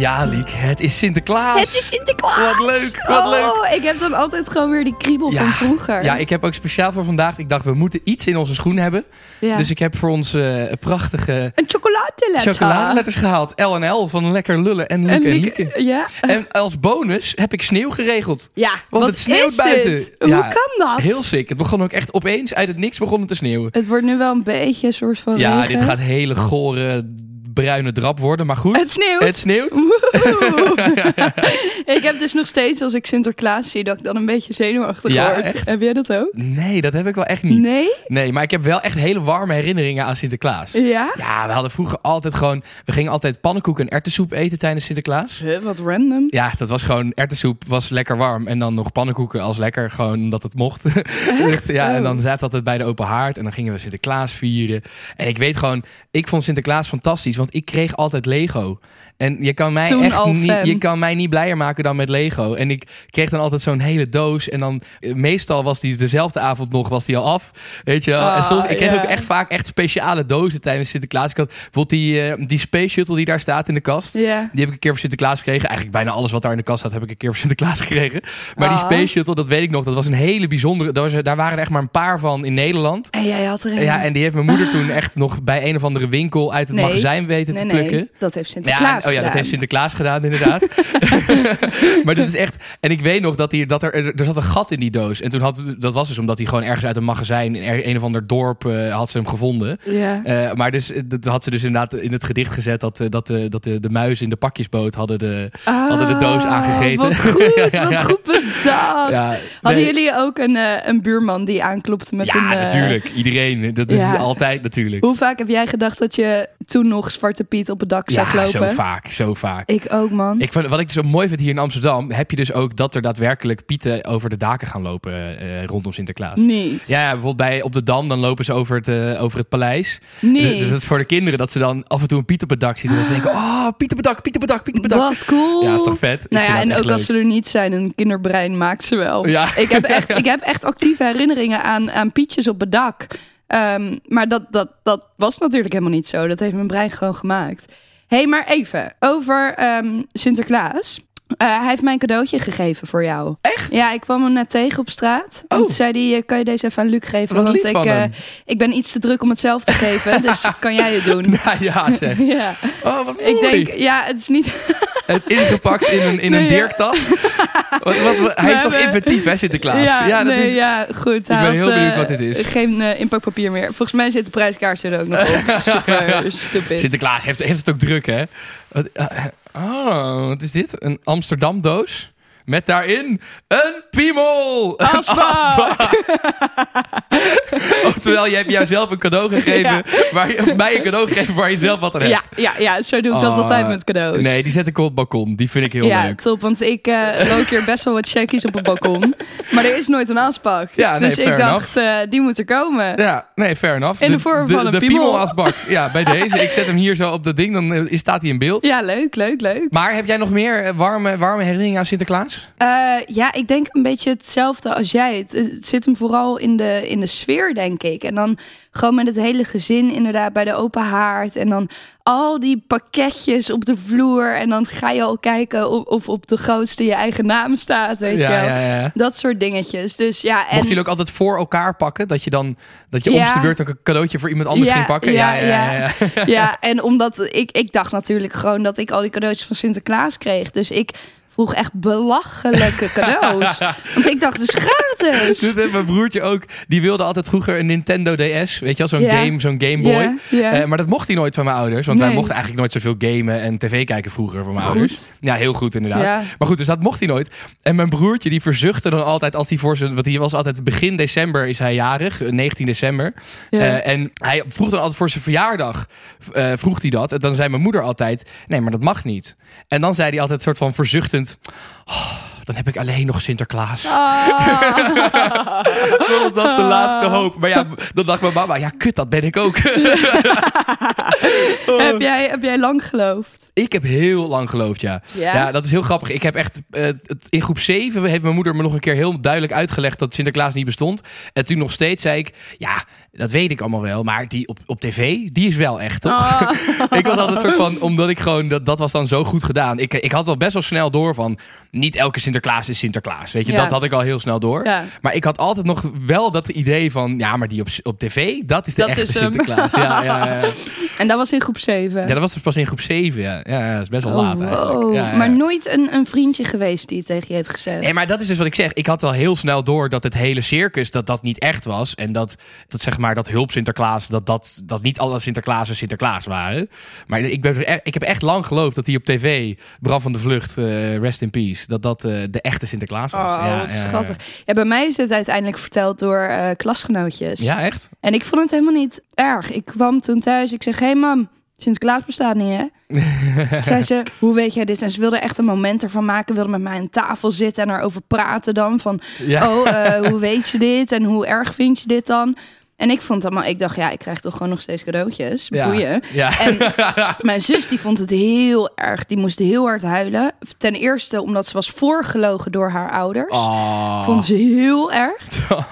Ja, Liek, het is Sinterklaas. Het is Sinterklaas. Wat leuk, wat oh, leuk. Ik heb dan altijd gewoon weer die kriebel van vroeger. Ja, ik heb ook speciaal voor vandaag. Ik dacht, we moeten iets in onze schoen hebben. Ja. Dus ik heb voor ons eh, prachtige Een chocoladeletter. chocoladeletters gehaald. L en L van Lekker Lullen en Luc en, En Lieke. Lieke- Ja. En als bonus heb ik sneeuw geregeld. Ja, Want wat het sneeuwt is buiten. Hoe kan dat? Heel sick. Het begon ook echt opeens uit het niks begon het te sneeuwen. Het wordt nu wel een beetje een soort van Ja, regen. dit gaat hele gore bruine drap worden. Maar goed, Het sneeuwt. het sneeuwt. Ik heb dus nog steeds, als ik Sinterklaas zie, dat ik dan een beetje zenuwachtig Ja, word. echt? Heb jij dat ook? Nee, dat heb ik wel echt niet. Nee? Nee, maar ik heb wel echt hele warme herinneringen aan Sinterklaas. Ja? Ja, we hadden vroeger altijd gewoon... We gingen altijd pannenkoek en erwtensoep eten tijdens Sinterklaas. Huh, wat random. Ja, dat was gewoon erwtensoep, was lekker warm. En dan nog pannenkoeken als lekker, gewoon omdat het mocht. ja, en Oh. dan zaten we altijd bij de open haard. En dan gingen we Sinterklaas vieren. En ik weet gewoon, ik vond Sinterklaas fantastisch. Want ik kreeg altijd Lego. En je kan mij Toen echt niet, je kan mij niet blijer maken dan met Lego. En ik kreeg dan altijd zo'n hele doos. En dan eh, meestal was die dezelfde avond nog was die al af. Weet je wel. en Ah, soms, ik kreeg ook echt vaak echt speciale dozen tijdens Sinterklaas. Ik had bijvoorbeeld die, eh, die Space Shuttle die daar staat in de kast. Die heb ik een keer voor Sinterklaas gekregen. Eigenlijk bijna alles wat daar in de kast staat heb ik een keer voor Sinterklaas gekregen. Maar die Ah. Space Shuttle, dat weet ik nog. Dat was een hele bijzondere. Daar, was- daar waren er echt maar een paar van in Nederland. En jij had er een. Ja, en die heeft mijn moeder toen echt nog bij een of andere winkel uit het Nee. magazijn weten nee, te plukken. nee, dat heeft Ja, Sinterklaas oh ja, dat gedaan. heeft Sinterklaas gedaan, inderdaad. maar dit is echt. En ik weet nog dat, hij, dat er, er zat een gat in die doos. En toen had dat was dus omdat hij gewoon ergens uit een magazijn in een of ander dorp eh, had ze hem gevonden. Ja. Eh, maar dus, eh, dat had ze dus inderdaad in het gedicht gezet dat, dat, de, dat de, de muizen in de pakjesboot hadden de, hadden de doos Ah, aangegeten. Wat goed, Ja, ja, wat ja. goed bedacht. Ja, Hadden nee. jullie ook een, een buurman die aanklopte met Ja, een... eh, natuurlijk. Iedereen. Dat is ja. altijd natuurlijk. Hoe vaak heb jij gedacht dat je toen nog Zwarte Piet op het dak zag Ja, lopen? zo vaak. Zo vaak. Ik ook, man. Ik, wat ik dus zo mooi vind hier in Amsterdam, heb je dus ook dat er daadwerkelijk pieten over de daken gaan lopen eh, rondom Sinterklaas. Niet. Ja, bijvoorbeeld bij, op de Dam, dan lopen ze over het, eh, over het paleis. Niet. Dus dat is voor de kinderen, dat ze dan af en toe een Piet op het dak zien. En dat ze denken, oh, Piet op het dak, Piet op het dak, Piet op het dak. Wat cool. Ja, is toch vet? Nou ja, en ook als ze er niet zijn, een kinderbrein maakt ze wel. Ja. Ik, heb echt, ik heb echt actieve herinneringen aan, aan pietjes op het dak. Ehm, maar dat, dat, dat was natuurlijk helemaal niet zo. Dat heeft mijn brein gewoon gemaakt. Hey, maar even over ehm, Sinterklaas. Eh, hij heeft mij een cadeautje gegeven voor jou. Echt? Ja, ik kwam hem net tegen op straat. En Oh. toen zei hij, eh, kan je deze even aan Luc geven? Wat Want lief ik, van eh, hem. ik ben iets te druk om het zelf te geven. dus kan jij het doen? Nou ja, zeg. Ja, Oh, wat mooi. ik denk, ja, het is niet... Het ingepakt in een, in een. Wat, wat, wat- hij is toch inventief, hè, Sinterklaas? Ja, dat nee, is... ja, goed. Ik ben heel benieuwd wat dit is. Geen inpakpapier meer. Volgens mij zit de prijskaartje er ook nog op. Super stupid. Sinterklaas heeft, heeft het ook druk, hè? Wat, oh, wat is dit? Een Amsterdam doos? Met daarin een piemel! Een Asbak! Oftewel, je hebt jouzelf een cadeau gegeven, waar je, of mij een cadeau gegeven waar je zelf wat aan hebt. Ja, ja, ja, zo doe ik dat Oh, altijd met cadeaus. Nee, die zet ik op het balkon. Die vind ik heel ja, leuk. top. Want ik eh rook hier best wel wat checkies op het balkon. Maar er is nooit een asbak. Ja, nee, dus ik dacht, eh, die moet er komen. Ja, nee, fair enough. In de vorm van een de piemel. piemelasbak. Ja, bij deze. Ik zet hem hier zo op dat ding, dan eh, staat hij in beeld. Ja, leuk, leuk, leuk. Maar heb jij nog meer warme, warme herinneringen aan Sinterklaas? Eh, ja, ik denk een beetje hetzelfde als jij. Het, het zit hem vooral in de, in de sfeer, denk ik. En dan gewoon met het hele gezin inderdaad bij de open haard. En dan al die pakketjes op de vloer. En dan ga je al kijken of, of op de grootste je eigen naam staat, weet je wel. ja, ja. Dat soort dingetjes. Dus ja, en... Mochten jullie ook altijd voor elkaar pakken? Dat je dan dat je Ja. om de beurt ook een cadeautje voor iemand anders ging pakken? ja, ja, ja. ja. Ja, en omdat ik, ik dacht natuurlijk gewoon dat ik al die cadeautjes van Sinterklaas kreeg. Dus ik vroeg echt belachelijke cadeaus. Want ik dacht, het is gratis. Dus heeft mijn broertje ook, die wilde altijd vroeger een Nintendo DS. Weet je wel, zo'n Ja. game, zo'n Game Boy. Eh, maar dat mocht hij nooit van mijn ouders. Want wij mochten eigenlijk nooit zoveel gamen en tv kijken vroeger van mijn Goed. ouders. Ja, heel goed inderdaad. Ja. Maar goed, dus dat mocht hij nooit. En mijn broertje die verzuchtte dan altijd als hij voor zijn... Want hij was altijd begin december is hij jarig, eh, 19 december. Ja. Eh, en hij vroeg dan altijd voor zijn verjaardag, eh, vroeg hij dat. En dan zei mijn moeder altijd, nee, maar dat mag niet. En dan zei hij altijd soort van verzuchtend... "Oh, dan heb ik alleen nog Sinterklaas. Ah. Dat was dat zijn laatste hoop. Maar ja, dan dacht mijn mama, ja kut, dat ben ik ook. heb, jij, heb jij lang geloofd? ik heb heel lang geloofd, ja. Ja? Ja, dat is heel grappig. Ik heb echt, eh, in groep 7 heeft mijn moeder me nog een keer heel duidelijk uitgelegd dat Sinterklaas niet bestond. En toen nog steeds zei ik, ja, dat weet ik allemaal wel. Maar die op, op tv, die is wel echt, toch? Ah. ik was altijd soort van, omdat ik gewoon, dat, dat was dan zo goed gedaan. Ik, ik had wel best wel snel door van, niet elke Sinterklaas is Sinterklaas. Weet je, Ja. dat had ik al heel snel door. Ja. Maar ik had altijd nog wel dat idee van, ja, maar die op, op tv, dat is de Dat echte is. Sinterklaas. Ja, ja, ja. En dat was in groep 7. ja, dat was dus pas in groep 7. Ja, ja dat is best wel laat Oh, eigenlijk. wow. Ja, ja. Maar nooit een, een vriendje geweest die het tegen je heeft gezegd. Nee, maar dat is dus wat ik zeg. Ik had al heel snel door dat het hele circus dat dat niet echt was. En dat, dat zeg maar, dat hulp Sinterklaas, dat, dat, dat niet alle Sinterklaasen Sinterklaas waren. Maar ik, ben, ik heb echt lang geloofd dat hij op tv, Bram van de Vlucht, eh, Rest in Peace, dat dat eh, de echte Sinterklaas was. Oh, ja, wat ja, ja. schattig. Ja, bij mij is het uiteindelijk verteld door eh, klasgenootjes. Ja, echt? En ik vond het helemaal niet erg. Ik kwam toen thuis, ik zeg, hé hey mam, Sinterklaas bestaat niet hè? Zei ze, hoe weet jij dit? En ze wilde echt een moment ervan maken, wilde met mij aan tafel zitten en erover praten dan. Van, Ja. oh, hoe weet je dit? En hoe erg vind je dit dan? En ik vond allemaal, ik dacht, ja, ik krijg toch gewoon nog steeds cadeautjes. Ja. Boeien. Ja. En mijn zus die vond het heel erg. Die moest heel hard huilen. Ten eerste omdat ze was voorgelogen door haar ouders. Oh. Vond ze heel erg.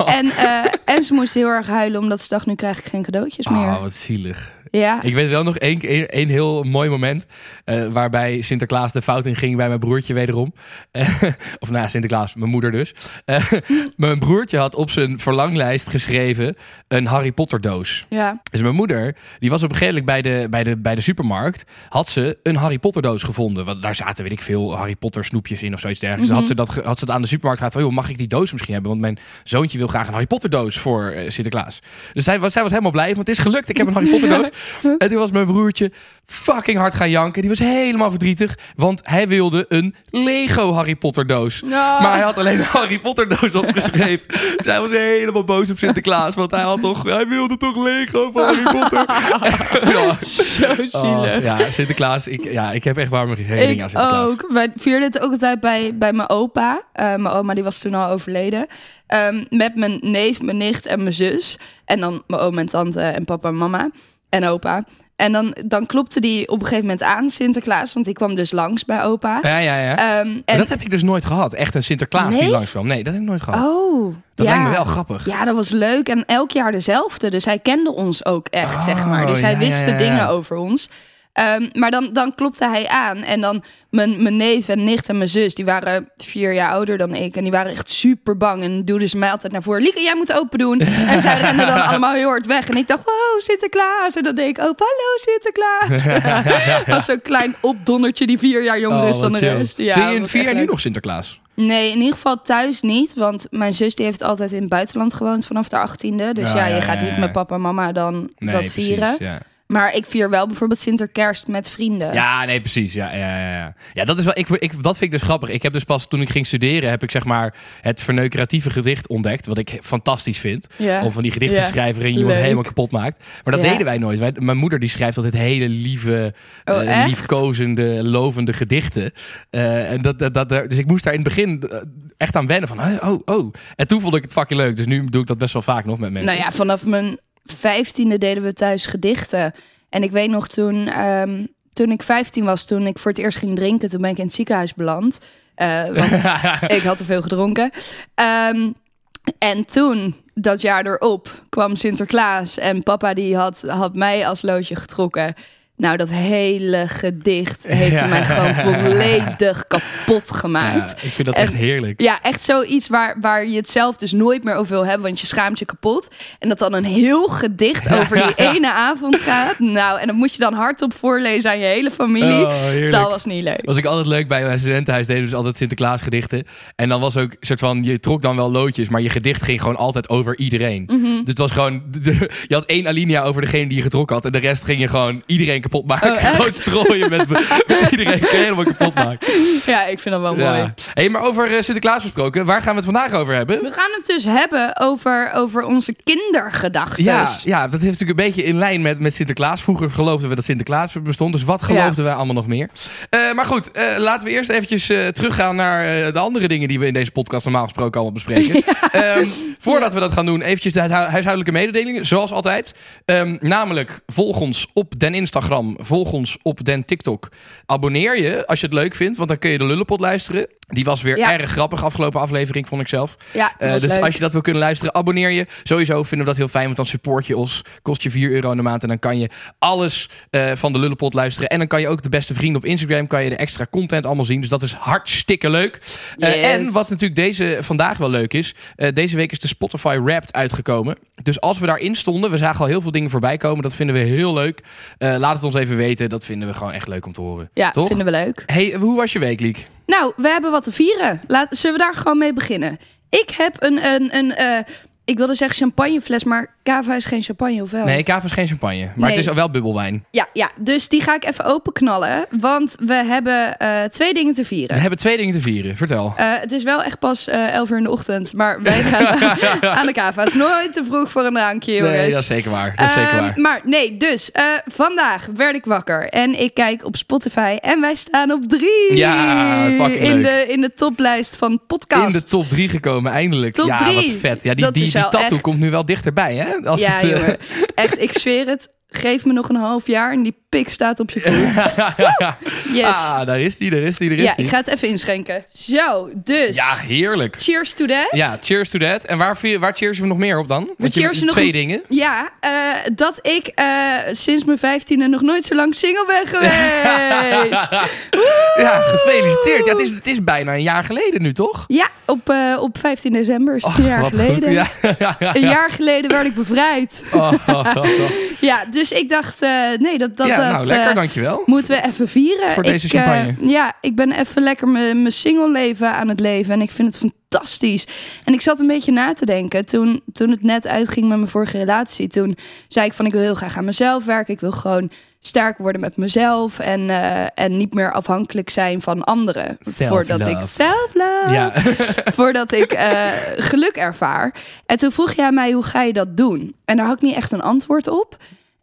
En, eh, en ze moest heel erg huilen omdat ze dacht, nu krijg ik geen cadeautjes meer. Oh, wat zielig. Ja. Ik weet wel nog één, één, heel mooi moment. eh, waarbij Sinterklaas de fout in ging bij mijn broertje wederom. Eh, of nou Sinterklaas, mijn moeder dus. Eh, mijn broertje had op zijn verlanglijst geschreven een Harry Potter doos. Ja. Dus mijn moeder, die was op een gegeven moment bij de, bij de, bij de supermarkt, had ze een Harry Potter doos gevonden. Want daar zaten, weet ik veel, Harry Potter snoepjes in of zoiets dergelijks. Mhm. had, ze dat, had ze het aan de supermarkt gehad van, mag ik die doos misschien hebben? Want mijn zoontje wil graag een Harry Potter doos voor Sinterklaas. Dus zij, was- zij was helemaal blij, want het is gelukt, ik heb een Harry Potter doos. En toen was mijn broertje fucking hard gaan janken. Die was helemaal verdrietig, want hij wilde een Lego Harry Potter doos. Maar hij had alleen een Harry Potter doos opgeschreven. dus hij was helemaal boos op Sinterklaas. Want hij, had toch, hij wilde toch Lego van Harry Potter. ja. zo zielig. Oh, ja, Sinterklaas. Ik, ja, ik heb echt warme herinneringen aan Sinterklaas. ook. Wij vierden het ook altijd bij, bij mijn opa. Eh, mijn oma die was toen al overleden. Ehm, met mijn neef, mijn nicht en mijn zus. En dan mijn oom en tante en papa en mama. En opa. En dan, dan klopte die op een gegeven moment aan, Sinterklaas. Want die kwam dus langs bij opa. Ja, ja, ja. Ehm, Maar en, dat heb ik dus nooit gehad. Echt een Sinterklaas die Nee? langskwam. Nee, dat heb ik nooit gehad. oh, dat ja. lijkt me wel grappig. Ja, dat was leuk. En elk jaar dezelfde. Dus hij kende ons ook echt, Oh, zeg maar. Dus hij ja, wist de dingen over ons. Ehm, maar dan, dan klopte hij aan. En dan mijn, mijn neef en nicht en mijn zus... die waren vier jaar ouder dan ik. En die waren echt super bang. En duwden ze mij altijd naar voren. Lieke, jij moet open doen. En zij renden dan allemaal heel hard weg. En ik dacht, oh, Sinterklaas. En dan deed ik, oh, hallo, Sinterklaas. Was zo'n klein opdondertje die vier jaar jonger Oh, is dan de rest. Ja, Vind je, echt jij nu nog Sinterklaas? Nee, in ieder geval thuis niet. Want mijn zus die heeft altijd in het buitenland gewoond vanaf de achttiende. Dus Ja, ja, je gaat niet met papa en mama dan Nee, dat precies, vieren. Ja. Maar ik vier wel bijvoorbeeld Sinterkerst met vrienden. Ja, nee, precies. Ja, ja, ja, ja. dat, is wel, ik, ik, dat vind ik dus grappig. Ik heb dus pas toen ik ging studeren, heb ik zeg maar het verneukeratieve gedicht ontdekt. Wat ik fantastisch vind. Ja. Om van die gedichten Ja. te schrijven en je iemand helemaal kapot maakt. Maar dat Ja. deden wij nooit. Wij, mijn moeder die schrijft altijd hele lieve, Oh, eh, liefkozende, lovende gedichten. Eh, en dat, dat, dat, dus ik moest daar in het begin eh, echt aan wennen. Van, oh, oh, oh. En toen vond ik het fucking leuk. Dus nu doe ik dat best wel vaak nog met mensen. Nou ja, vanaf mijn vijftiende deden we thuis gedichten. En ik weet nog toen, ehm, toen ik vijftien was, toen ik voor het eerst ging drinken, toen ben ik in het ziekenhuis beland. Eh, want ik had te veel gedronken. Ehm, en toen, dat jaar erop, kwam Sinterklaas. En papa die had, had mij als loodje getrokken. Nou, dat hele gedicht heeft Ja. hij mij gewoon volledig kapot gemaakt. Ja, ik vind dat En- echt heerlijk. Ja, echt zoiets waar, waar je het zelf dus nooit meer over wil hebben, want je schaamt je kapot. En dat dan een heel gedicht over die ene avond gaat. Nou, en dat moet je dan hardop voorlezen aan je hele familie. Oh, dat was niet leuk. was ik altijd leuk bij mijn studentenhuis. Deden dus altijd Sinterklaas gedichten. En dan was ook een soort van, je trok dan wel loodjes, maar je gedicht ging gewoon altijd over iedereen. Mhm. Dus het was gewoon, je had één alinea over degene die je getrokken had. En de rest ging je gewoon iedereen kapot maken. Oh, gewoon strooien met, met iedereen. Kun je helemaal kapot maken. Ja, ik vind dat wel mooi. Ja. Hey, maar over eh, Sinterklaas gesproken, waar gaan we het vandaag over hebben? We gaan het dus hebben over, over onze kindergedachten. Ja, ja, dat heeft natuurlijk een beetje in lijn met, met Sinterklaas. Vroeger geloofden we dat Sinterklaas bestond. Dus wat geloofden we allemaal nog meer? Eh, maar goed, eh, laten we eerst eventjes teruggaan naar de andere dingen die we in deze podcast normaal gesproken allemaal bespreken. Ehm, voordat we dat gaan doen, eventjes de hu- huishoudelijke mededelingen. Zoals altijd. Ehm, namelijk, volg ons op den Instagram. Volg ons op den TikTok. Abonneer je als je het leuk vindt, want dan kun je de Lullepot luisteren. Die was weer Ja. erg grappig afgelopen aflevering, vond ik zelf. Ja, Eh, dus leuk. als je dat wil kunnen luisteren, abonneer je. Sowieso vinden we dat heel fijn, want dan support je ons. Kost je 4 euro in de maand en dan kan je alles eh, van de Lullepot luisteren. En dan kan je ook de beste vrienden op Instagram, kan je de extra content allemaal zien. Dus dat is hartstikke leuk. Eh, Yes. en wat natuurlijk deze vandaag wel leuk is, deze week is de Spotify Wrapped uitgekomen. Dus als we daarin stonden, we zagen al heel veel dingen voorbij komen. Dat vinden we heel leuk. Laat het ons even weten, dat vinden we gewoon echt leuk om te horen. Ja, Toch? vinden we leuk. Hey, hoe was je week, Liek? Nou, we hebben wat te vieren. Laat, zullen we daar gewoon mee beginnen? Ik heb een, een, een eh, ik wilde zeggen champagnefles, maar Cava is geen champagne, of wel? Nee, Kava is geen champagne, maar. Nee. het is wel bubbelwijn. Ja, ja, dus die ga ik even openknallen, want we hebben eh, twee dingen te We vieren. hebben twee dingen te vieren, vertel. Eh, het is wel echt pas eh 11 uur in de ochtend, maar wij gaan aan de Cava. Het is nooit te vroeg voor een drankje, jongens. Nee, dat is zeker waar. Dat is zeker Ehm, waar. Maar nee, dus vandaag werd ik wakker en ik kijk op Spotify en wij staan op drie. Ja, in leuk. de, in de toplijst van podcast. In de top 3 gekomen, eindelijk. Top ja, drie. wat vet. Ja, die, Dat die, die tattoo echt- komt nu wel dichterbij, hè? Als ja, het, eh. Echt, ik zweer het. Geef me nog een half jaar en die pik staat op je voet. Yes. Ah, daar is die, daar is die, daar is ja, die. ik ga het even inschenken. Zo, dus. Ja, heerlijk. Cheers to that. Ja, cheers to that. En waar, waar cheersen we nog meer op dan? Want je- cheersen nog twee een- dingen. Ja, eh, dat ik eh, sinds mijn vijftiende nog nooit zo lang single ben geweest. Ja, gefeliciteerd. Ja, het, is, het is bijna een jaar geleden nu, toch? ja, op, eh, op 15 december is het een jaar geleden. Ja, ja, ja. Een jaar geleden werd ik bevrijd. Oh, oh, oh, oh. Ja, dus ik dacht, eh, nee, dat, dat, ja, dat nou, lekker, eh, dankjewel. moeten we even vieren. Voor deze Ik, eh, champagne. ja, ik ben even lekker mijn single leven aan het leven. En ik vind het fantastisch. En ik zat een beetje na te denken. Toen, toen het net uitging met mijn vorige relatie. Toen zei ik van, ik wil heel graag aan mezelf werken. Ik wil gewoon sterker worden met mezelf. En, en niet meer afhankelijk zijn van anderen. Voordat ik self-love Ja. voordat ik geluk ervaar. En toen vroeg jij mij, hoe ga je dat doen? En daar had ik niet echt een antwoord op.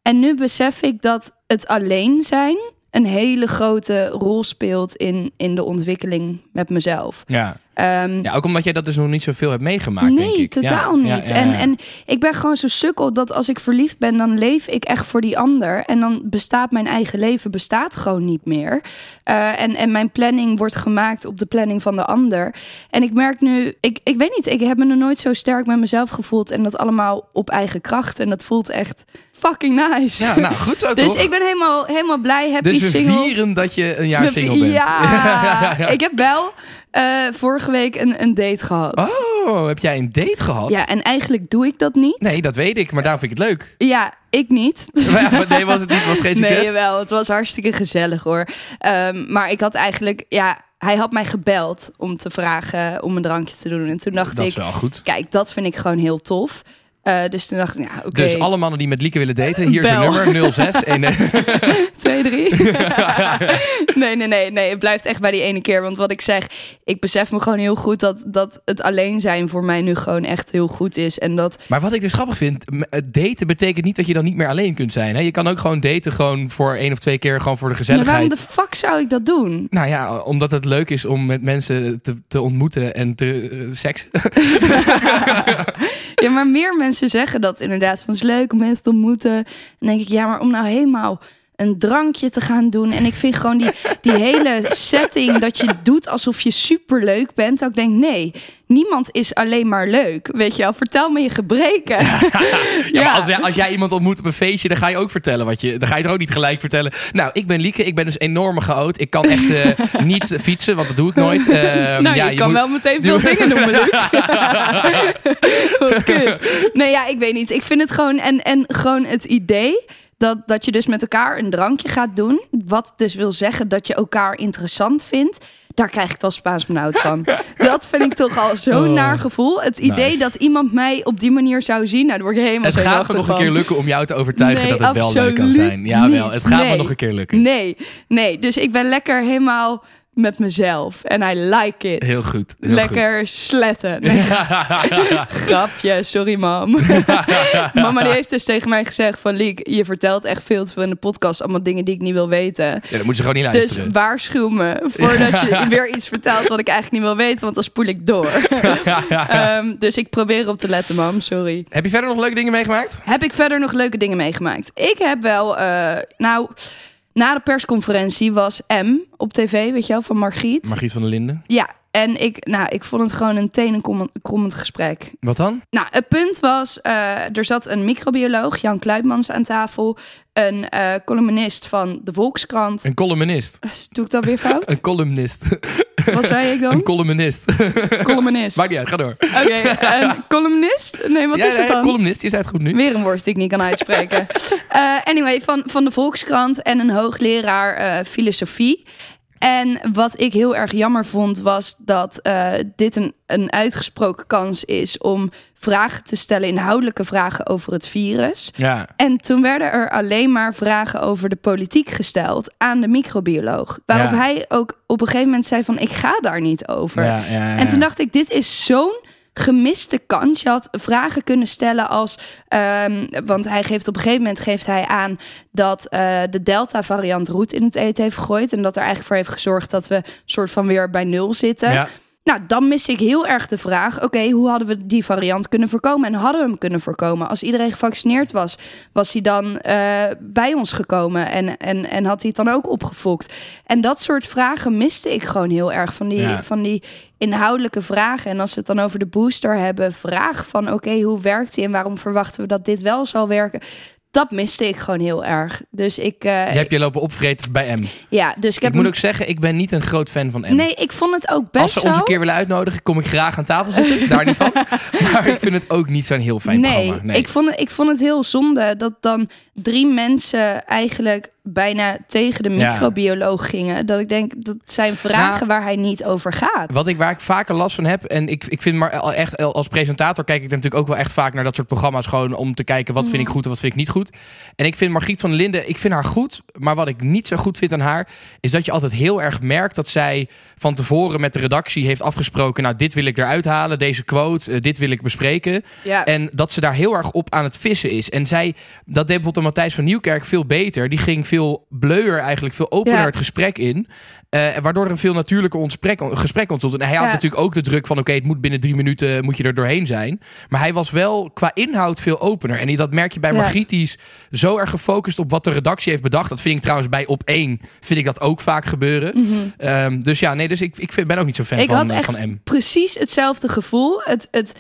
En nu besef ik dat het alleen zijn een hele grote rol speelt in, in de ontwikkeling met mezelf. Ja. Ehm, ja, ook omdat jij dat dus nog niet zoveel hebt meegemaakt, denk nee, ik. totaal Ja, niet. ja, ja, En, en ik ben gewoon zo sukkel dat als ik verliefd ben, dan leef ik echt voor die ander. En dan bestaat mijn eigen leven bestaat gewoon niet meer. Eh, en, en mijn planning wordt gemaakt op de planning van de ander. En ik merk nu, ik, ik weet niet, ik heb me nog nooit zo sterk met mezelf gevoeld. En dat allemaal op eigen kracht. En dat voelt echt fucking nice. Ja, nou, goed zo dus toch? ik ben helemaal, helemaal blij, happy dus we single. vieren dat je een jaar We- single bent. Ja, ik heb wel eh, vorige week een, een date gehad. Oh, heb jij een date gehad? Ja, en eigenlijk doe ik dat niet. Nee, dat weet ik, maar daarom vind ik het leuk. Ja, ik niet. Maar nee, was het niet? Was het geen succes? Nee, wel. Het was hartstikke gezellig hoor. Ehm, maar ik had eigenlijk, ja, hij had mij gebeld om te vragen om een drankje te doen. En toen dacht dat ik, is wel goed. kijk, dat vind ik gewoon heel tof. Eh, dus toen dacht ik, ja, oké. Dus alle mannen die met Lieke willen daten, hier is Bel. een nummer 06. En, eh, Twee, drie. nee, nee, nee, nee. Het blijft echt bij die ene keer. Want wat ik zeg, ik besef me gewoon heel goed dat, dat het alleen zijn voor mij nu gewoon echt heel goed is. En dat, maar wat ik dus grappig vind, daten betekent niet dat je dan niet meer alleen kunt zijn. Hè? Je kan ook gewoon daten gewoon voor één of twee keer, gewoon voor de maar waarom gezelligheid. de fuck zou ik dat doen? Nou ja, omdat het leuk is om met mensen te, te ontmoeten en te eh, seksen. Ja, maar meer mensen zeggen dat inderdaad. Van het is leuk om mensen te ontmoeten. En dan denk ik, ja, maar om nou helemaal een drankje te gaan doen. En ik vind gewoon die, die hele setting dat je doet alsof je super leuk bent. Dat ik denk, nee, niemand is alleen maar leuk. Weet je wel, vertel me je gebreken. Ja, maar als, jij, als jij iemand ontmoet op een feestje, dan ga je ook vertellen wat je. Dan ga je er ook niet gelijk vertellen. Nou, ik ben Lieke, ik ben dus enorme chaot. Ik kan echt eh, niet fietsen, want dat doe ik nooit. Ehm, nou, ja, je, kan moet- wel meteen veel dingen noemen, Luc. Nee, ja, ik weet niet. Ik vind het gewoon... En, en gewoon het idee dat, dat je dus met elkaar een drankje gaat doen... wat dus wil zeggen dat je elkaar interessant vindt... daar krijg ik wel Spaans benauwd van. Dat vind ik toch al zo'n Oh. naar gevoel. Het idee Nice. dat iemand mij op die manier zou zien... nou, daar word ik helemaal Het gaat me nog een keer lukken om jou te overtuigen Nee, dat het wel leuk kan zijn. Jawel, niet. het gaat me nog een keer lukken. Nee, nee. Dus ik ben lekker helemaal met mezelf. En I like it. Heel goed. Heel Lekker sletten. Nee, grapje, sorry mam. Mama die heeft dus tegen mij gezegd van... Liek, je vertelt echt veel te veel in de podcast. Allemaal dingen die ik niet wil weten. Ja, dan moet je gewoon niet Dus luisteren. waarschuw me voordat je weer iets vertelt... wat ik eigenlijk niet wil weten, want dan spoel ik door. Ehm, dus ik probeer op te letten, mam. Sorry. Heb je verder nog leuke dingen meegemaakt? Heb ik verder nog leuke dingen meegemaakt? Ik heb wel, eh, nou, na de persconferentie was M op tv, weet je wel, van Margriet. Margriet van der Linden. ja, en ik, nou, ik vond het gewoon een tenenkrommend gesprek. Wat dan? Nou, het punt was, eh, er zat een microbioloog, Jan Kluitmans, aan tafel. Een eh, columnist van de Volkskrant. Een columnist. Doe ik dat weer fout? Een columnist. Wat zei ik Een dan? columnist. Columnist. Maakt niet uit, ga door. Oké, een columnist? Nee, wat ja, is het ja, dan? columnist, je zei het goed nu. Weer een woord die ik niet kan uitspreken. Eh, anyway, van, van de Volkskrant en een hoogleraar filosofie. En wat ik heel erg jammer vond, was dat eh, dit een, een uitgesproken kans is om vragen te stellen, inhoudelijke vragen over het virus. Ja. En toen werden er alleen maar vragen over de politiek gesteld aan de microbioloog. Waarop Ja. hij ook op een gegeven moment zei van ik ga daar niet over. Ja, En toen dacht ik, dit is zo'n gemiste kans. Je had vragen kunnen stellen als... ehm, want hij geeft op een gegeven moment geeft hij aan... dat eh, de Delta-variant roet in het eten heeft gegooid... en dat er eigenlijk voor heeft gezorgd dat we soort van weer bij nul zitten. Ja. Nou, dan mis ik heel erg de vraag: oké, hoe hadden we die variant kunnen voorkomen? En hadden we hem kunnen voorkomen? Als iedereen gevaccineerd was, was hij dan eh, bij ons gekomen en, en, en had hij het dan ook opgefokt? En dat soort vragen miste ik gewoon heel erg van die, Ja. van die inhoudelijke vragen. En als we het dan over de booster hebben, vraag van: oké, hoe werkt die en waarom verwachten we dat dit wel zal werken? Dat miste ik gewoon heel erg. Dus ik, eh, Je hebt je lopen opvreten bij M. Ja, dus ik heb moet ook zeggen, ik ben niet een groot fan van M. Nee, ik vond het ook best Als ze ons een keer willen uitnodigen, kom ik graag aan tafel zitten. Daar niet van. Maar ik vind het ook niet zo'n heel fijn nee, programma. Nee, Ik, vond het, ik vond het heel zonde dat dan drie mensen eigenlijk bijna tegen de Ja. microbioloog gingen. Dat ik denk, dat zijn vragen Nou, waar hij niet over gaat. Wat ik, waar ik vaker last van heb, en ik, ik vind maar echt als presentator kijk ik natuurlijk ook wel echt vaak naar dat soort programma's gewoon om te kijken wat vind ik goed en wat vind ik niet goed. En ik vind Margriet van Linden, ik vind haar goed, maar wat ik niet zo goed vind aan haar, is dat je altijd heel erg merkt dat zij van tevoren met de redactie heeft afgesproken, nou dit wil ik eruit halen, deze quote, eh, dit wil ik bespreken. ja. En dat ze daar heel erg op aan het vissen is. En zij, dat deed bijvoorbeeld een Matthijs van Nieuwkerk veel beter. Die ging veel bleuer eigenlijk, veel opener Ja. het gesprek in. Eh, waardoor er een veel natuurlijker ontsprek, gesprek ontstond. En hij had Ja. natuurlijk ook de druk van... oké, het moet binnen drie minuten moet je er doorheen zijn. Maar hij was wel qua inhoud veel opener. En dat merk je bij Ja. Margriet. Die is zo erg gefocust op wat de redactie heeft bedacht. Dat vind ik trouwens bij Op 1 vind ik dat ook vaak gebeuren. Ehm, dus ja, nee, dus ik, ik vind- ben ook niet zo fan Mhm. Ik van, had eh, echt van M. precies hetzelfde gevoel. Het, het,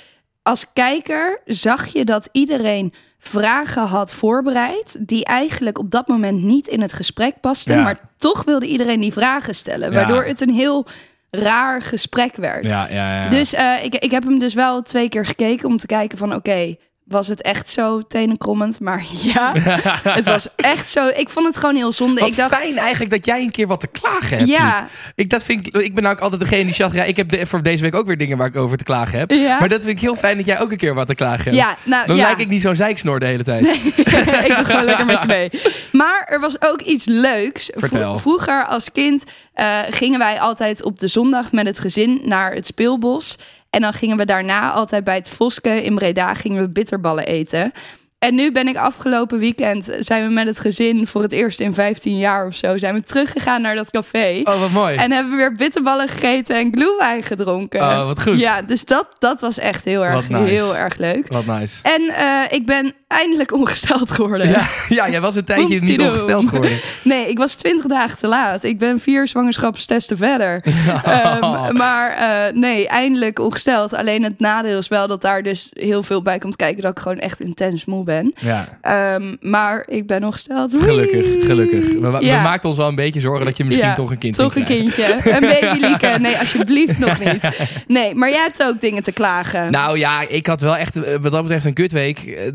als kijker zag je dat iedereen vragen had voorbereid... die eigenlijk op dat moment niet in het gesprek pasten... Ja. maar toch wilde iedereen die vragen stellen. Ja. Waardoor het een heel raar gesprek werd. Ja, ja, ja. Dus eh, ik, ik heb hem dus wel twee keer gekeken om te kijken van oké, was het echt zo tenenkrommend? Maar ja, het was echt zo. Ik vond het gewoon heel zonde. Wat ik dacht, fijn eigenlijk dat jij een keer wat te klagen hebt. Ja. Ik, dat vind ik, ik ben ook altijd degene die chagrijnig... Ik heb de, voor deze week ook weer dingen waar ik over te klagen heb. Ja. Maar dat vind ik heel fijn dat jij ook een keer wat te klagen hebt. ja, nou Dan ja, lijk ik niet zo'n zeiksnoor de hele tijd. ik doe gewoon lekker met je mee. Maar er was ook iets leuks. Vertel. Vroeger als kind eh, gingen wij altijd op de zondag met het gezin naar het speelbos. En dan gingen we daarna altijd bij het Voske in Breda gingen we bitterballen eten. En nu ben ik afgelopen weekend, zijn we met het gezin voor het eerst in 15 jaar of zo, zijn we teruggegaan naar dat café. Oh, wat mooi. En hebben we weer bitterballen gegeten en glühwein gedronken. Oh, wat goed. Ja, dus dat, dat was echt heel erg, nice. heel erg leuk. Wat nice. En eh, ik ben eindelijk ongesteld geworden. Ja, ja, jij was een tijdje niet ongesteld geworden. Nee, ik was 20 dagen te laat. Ik ben vier zwangerschapstesten verder. Ehm, maar eh, nee, eindelijk ongesteld. Alleen het nadeel is wel dat daar dus heel veel bij komt kijken dat ik gewoon echt intens moe ben. Ja, Ehm, maar ik ben ongesteld. Wee! gelukkig, gelukkig. We, we Ja. maakten ons wel een beetje zorgen dat je misschien Ja, toch een kind Toch een kindje. Een baby Lieke. Nee, alsjeblieft nog niet. Nee, maar jij hebt ook dingen te klagen. Nou ja, ik had wel echt eh, wat dat betreft een kutweek. eh,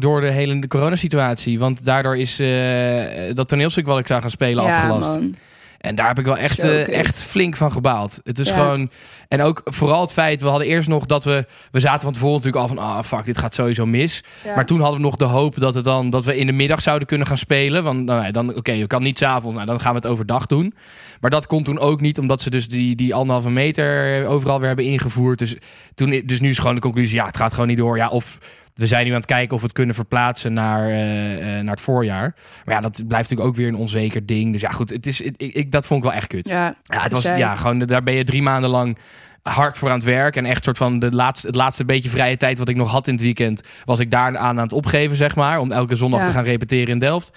Gewoon door de hele coronasituatie. Want daardoor is eh, dat toneelstuk wat ik zou gaan spelen ja, afgelast. man. En daar heb ik wel echt, eh, echt flink van gebaald. Het is Ja. gewoon... En ook vooral het feit, we hadden eerst nog dat we... We zaten van tevoren natuurlijk al van, ah fuck, dit gaat sowieso mis. Ja. Maar toen hadden we nog de hoop dat, het dan, dat we in de middag zouden kunnen gaan spelen. Want nou, dan, oké, je kan niet s'avonds, nou, dan gaan we het overdag doen. Maar dat kon toen ook niet, omdat ze dus die, die anderhalve meter overal weer hebben ingevoerd. Dus, toen, dus nu is gewoon de conclusie, ja, het gaat gewoon niet door. Ja, of we zijn nu aan het kijken of we het kunnen verplaatsen naar, eh, eh, naar het voorjaar. Maar ja, dat blijft natuurlijk ook weer een onzeker ding. Dus ja, goed, het is, ik, ik, dat vond ik wel echt kut. Ja, Ja, het was, zei- ja, gewoon, daar ben je drie maanden lang hard voor aan het werk. En echt soort van de laatste, het laatste beetje vrije tijd wat ik nog had in het weekend, was ik daar aan aan het opgeven, zeg maar. Om elke zondag Ja. te gaan repeteren in Delft.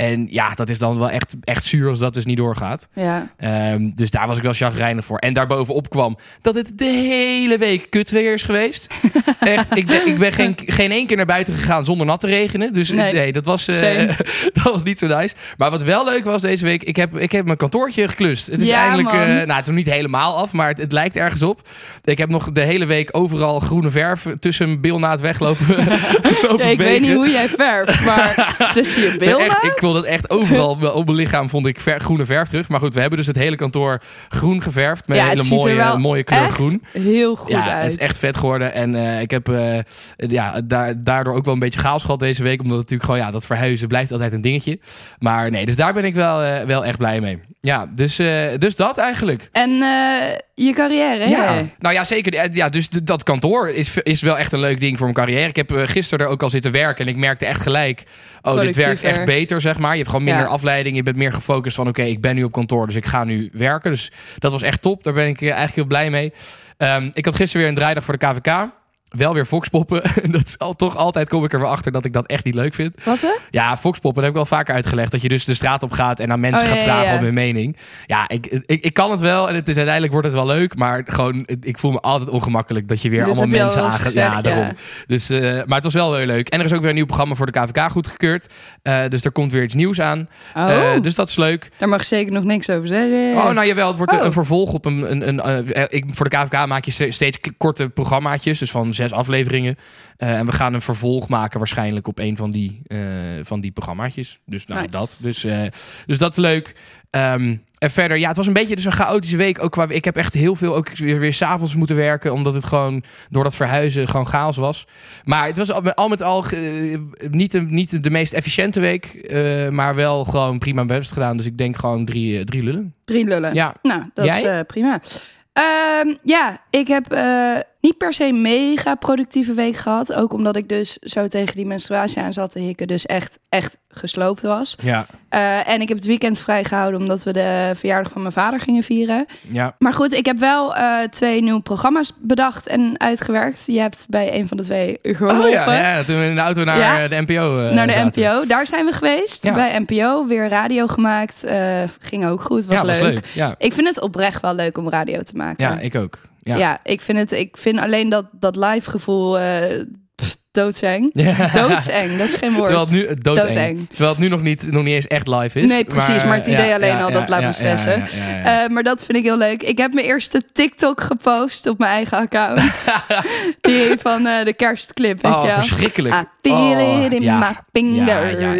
En ja, dat is dan wel echt, echt zuur als dat dus niet doorgaat. Ja. Ehm, dus daar was ik wel chagrijnig voor. En daarbovenop kwam dat het de hele week kut weer is geweest. Echt, ik ben, ik ben geen, geen één keer naar buiten gegaan zonder nat te regenen. Dus Nee. nee, dat, was, eh, dat was niet zo nice. Maar wat wel leuk was deze week, ik heb, ik heb mijn kantoortje geklust. Het is Ja, eindelijk, man. eh, nou het is nog niet helemaal af, maar het, het lijkt ergens op. Ik heb nog de hele week overal groene verf tussen mijn bil na het weglopen. lopen Ja, ik weet niet hoe jij verft, maar tussen je Nee, dat echt overal op mijn lichaam vond ik ver- groene verf terug. Maar goed, we hebben dus het hele kantoor groen geverfd. Met Ja, een hele mooie, mooie kleur groen. Heel goed ja, uit. het is echt vet geworden. En eh, ik heb eh, ja, daar, daardoor ook wel een beetje chaos gehad deze week. Omdat natuurlijk gewoon, ja, dat verhuizen blijft altijd een dingetje. Maar nee, dus daar ben ik wel, eh, wel echt blij mee. Ja, dus, dus dat eigenlijk. En je carrière, hè? Ja, nou ja, zeker. Eh, Ja, dus dat kantoor is, is wel echt een leuk ding voor mijn carrière. Ik heb eh, gisteren er ook al zitten werken en ik merkte echt gelijk... Oh, dit werkt echt beter, zeg maar. Je hebt gewoon minder Ja. afleiding. Je bent meer gefocust van, oké, ik ben nu op kantoor, dus ik ga nu werken. Dus dat was echt top. Daar ben ik eh, eigenlijk heel blij mee. Ehm, ik had gisteren weer een draaidag voor de KVK. Wel weer Foxpoppen. dat is al, toch altijd kom ik er weer achter dat ik dat echt niet leuk vind. Wat, hè? Ja, Foxpoppen, heb ik wel vaker uitgelegd. Dat je dus de straat op gaat en aan mensen Oh, gaat ja, vragen ja. om hun mening. Ja, ik, ik, ik kan het wel en het is, uiteindelijk wordt het wel leuk. Maar gewoon, ik voel me altijd ongemakkelijk dat je weer Dit allemaal mensen aangaat. Ja, daarom. Dus, eh, maar het was wel heel leuk. En er is ook weer een nieuw programma voor de KVK goedgekeurd. Eh, dus er komt weer iets nieuws aan. Oh, Eh, dus dat is leuk. daar mag zeker nog niks over zeggen. Oh, nou jawel, het wordt Oh. een vervolg op een... een, een ik, voor de KVK maak je ste- steeds korte programmaatjes. Dus van zes afleveringen. Eh, en we gaan een vervolg maken waarschijnlijk op een van die, eh, van die programmaatjes. Dus nou, Nice. dat. Dus, eh, dus dat is leuk. Ehm, en verder, ja, het was een beetje dus een chaotische week. Ook qua, ik heb echt heel veel ook weer, weer s'avonds moeten werken. Omdat het gewoon door dat verhuizen gewoon chaos was. Maar het was al met al, niet, de, niet de meest efficiënte week. maar wel gewoon prima mijn best gedaan. Dus ik denk gewoon drie, drie lullen. Drie lullen. Ja, Nou, dat is Jij? prima. Ehm, ja, ik heb niet per se mega productieve week gehad. Ook omdat ik dus zo tegen die menstruatie aan zat te hikken. Dus echt, echt gesloopt was. ja, Eh, en ik heb het weekend vrijgehouden omdat we de verjaardag van mijn vader gingen vieren. ja. Maar goed, ik heb wel eh, twee nieuwe programma's bedacht en uitgewerkt. Je hebt bij een van de twee geholpen. Oh ja, ja, toen we in de auto naar Ja. de NPO eh, Naar de zaten. NPO. Daar zijn we geweest. Ja. Bij NPO. Weer radio gemaakt. Ging ook goed. Was ja, leuk. was leuk. Ja. Ik vind het oprecht wel leuk om radio te maken. ja, ik ook. Ja. Ik vind het. Ik vind alleen dat, dat live gevoel pff, doodseng. Doodseng, dat is geen woord. Terwijl het nu, doodeng. doodeng. Terwijl het nu nog niet, nog niet eens echt live is. Nee, precies. Maar, het idee alleen al, dat laat me stressen. Maar dat vind ik heel leuk. Ik heb mijn eerste TikTok gepost op mijn eigen account. Die van de kerstclip, weet oh, verschrikkelijk. I feel it in my. Ja, ja, ja,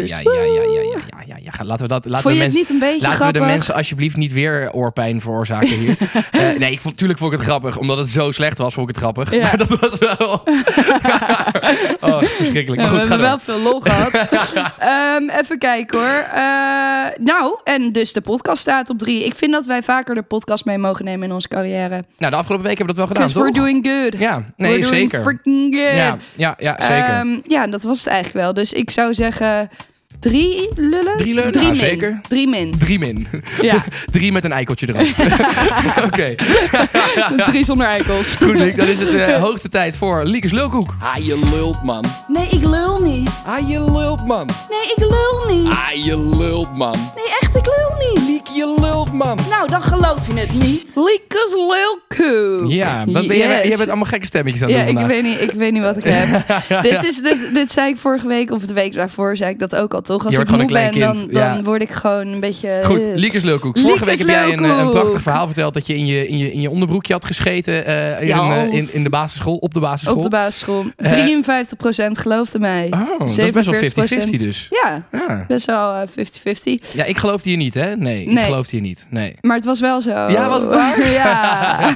ja, ja, Laten we dat... Laten Vond je we mensen, het niet een beetje Laten we de mensen alsjeblieft niet weer oorpijn veroorzaken hier. nee, ik vond, tuurlijk vond ik het grappig. Omdat het zo slecht was, vond ik het grappig. Maar dat was wel... oh, verschrikkelijk. Maar we goed, ga hebben wel veel lol gehad. Ehm, even kijken hoor. Eh, nou, en dus de podcast staat op drie. Ik vind dat wij vaker de podcast mee mogen nemen in onze carrière. Nou, de afgelopen week hebben we dat wel gedaan, we're toch? doing good. Ja, nee, we're doing zeker. freaking good. Ja, ja, ja, zeker. Ehm, ja, dat was het eigenlijk wel. Dus ik zou zeggen, drie lullen? Drie lullen? Drie Nou, min. zeker. Drie min. Drie min. Ja, Drie met een eikeltje erop. Oké, drie zonder eikels. goed Liek. Dan is het de hoogste tijd voor Liekes Lulkoek. Ah, je lult, man. Nee, ik lul niet. Ah, je lult, man. Nee, ik lul niet. Ah, je lult, man. Nee, echt, ik lul niet. Liek, je lult, man. Nou, dan geloof je het niet. Liekes lulkoek. Ja, wat ben jij, Yes. jij bent allemaal gekke stemmetjes aan het Ja, doen ik vandaag. weet, niet, ik weet niet wat ik heb. dit, is, dit, dit zei ik vorige week, of de week daarvoor zei ik dat ook al, toch? Als Je ik wordt moe gewoon een ben, klein dan, kind, dan ja. word ik gewoon een beetje... Goed, eh, Liekes Lulkoek. Vorige week heb jij een, eh, een prachtig verhaal verteld dat je in je, in je, in je, onderbroekje had gescheten eh, in, Ja, in, in de basisschool, op de basisschool. Op de basisschool. Eh, 53% geloofde mij. Oh, dat is best wel 50-50 dus. Ja, Ja. best wel eh, 50-50. ja, ik geloofde je niet, hè? Nee, ik geloofde je niet. Nee. Maar het was wel zo. Ja, was het waar? ja.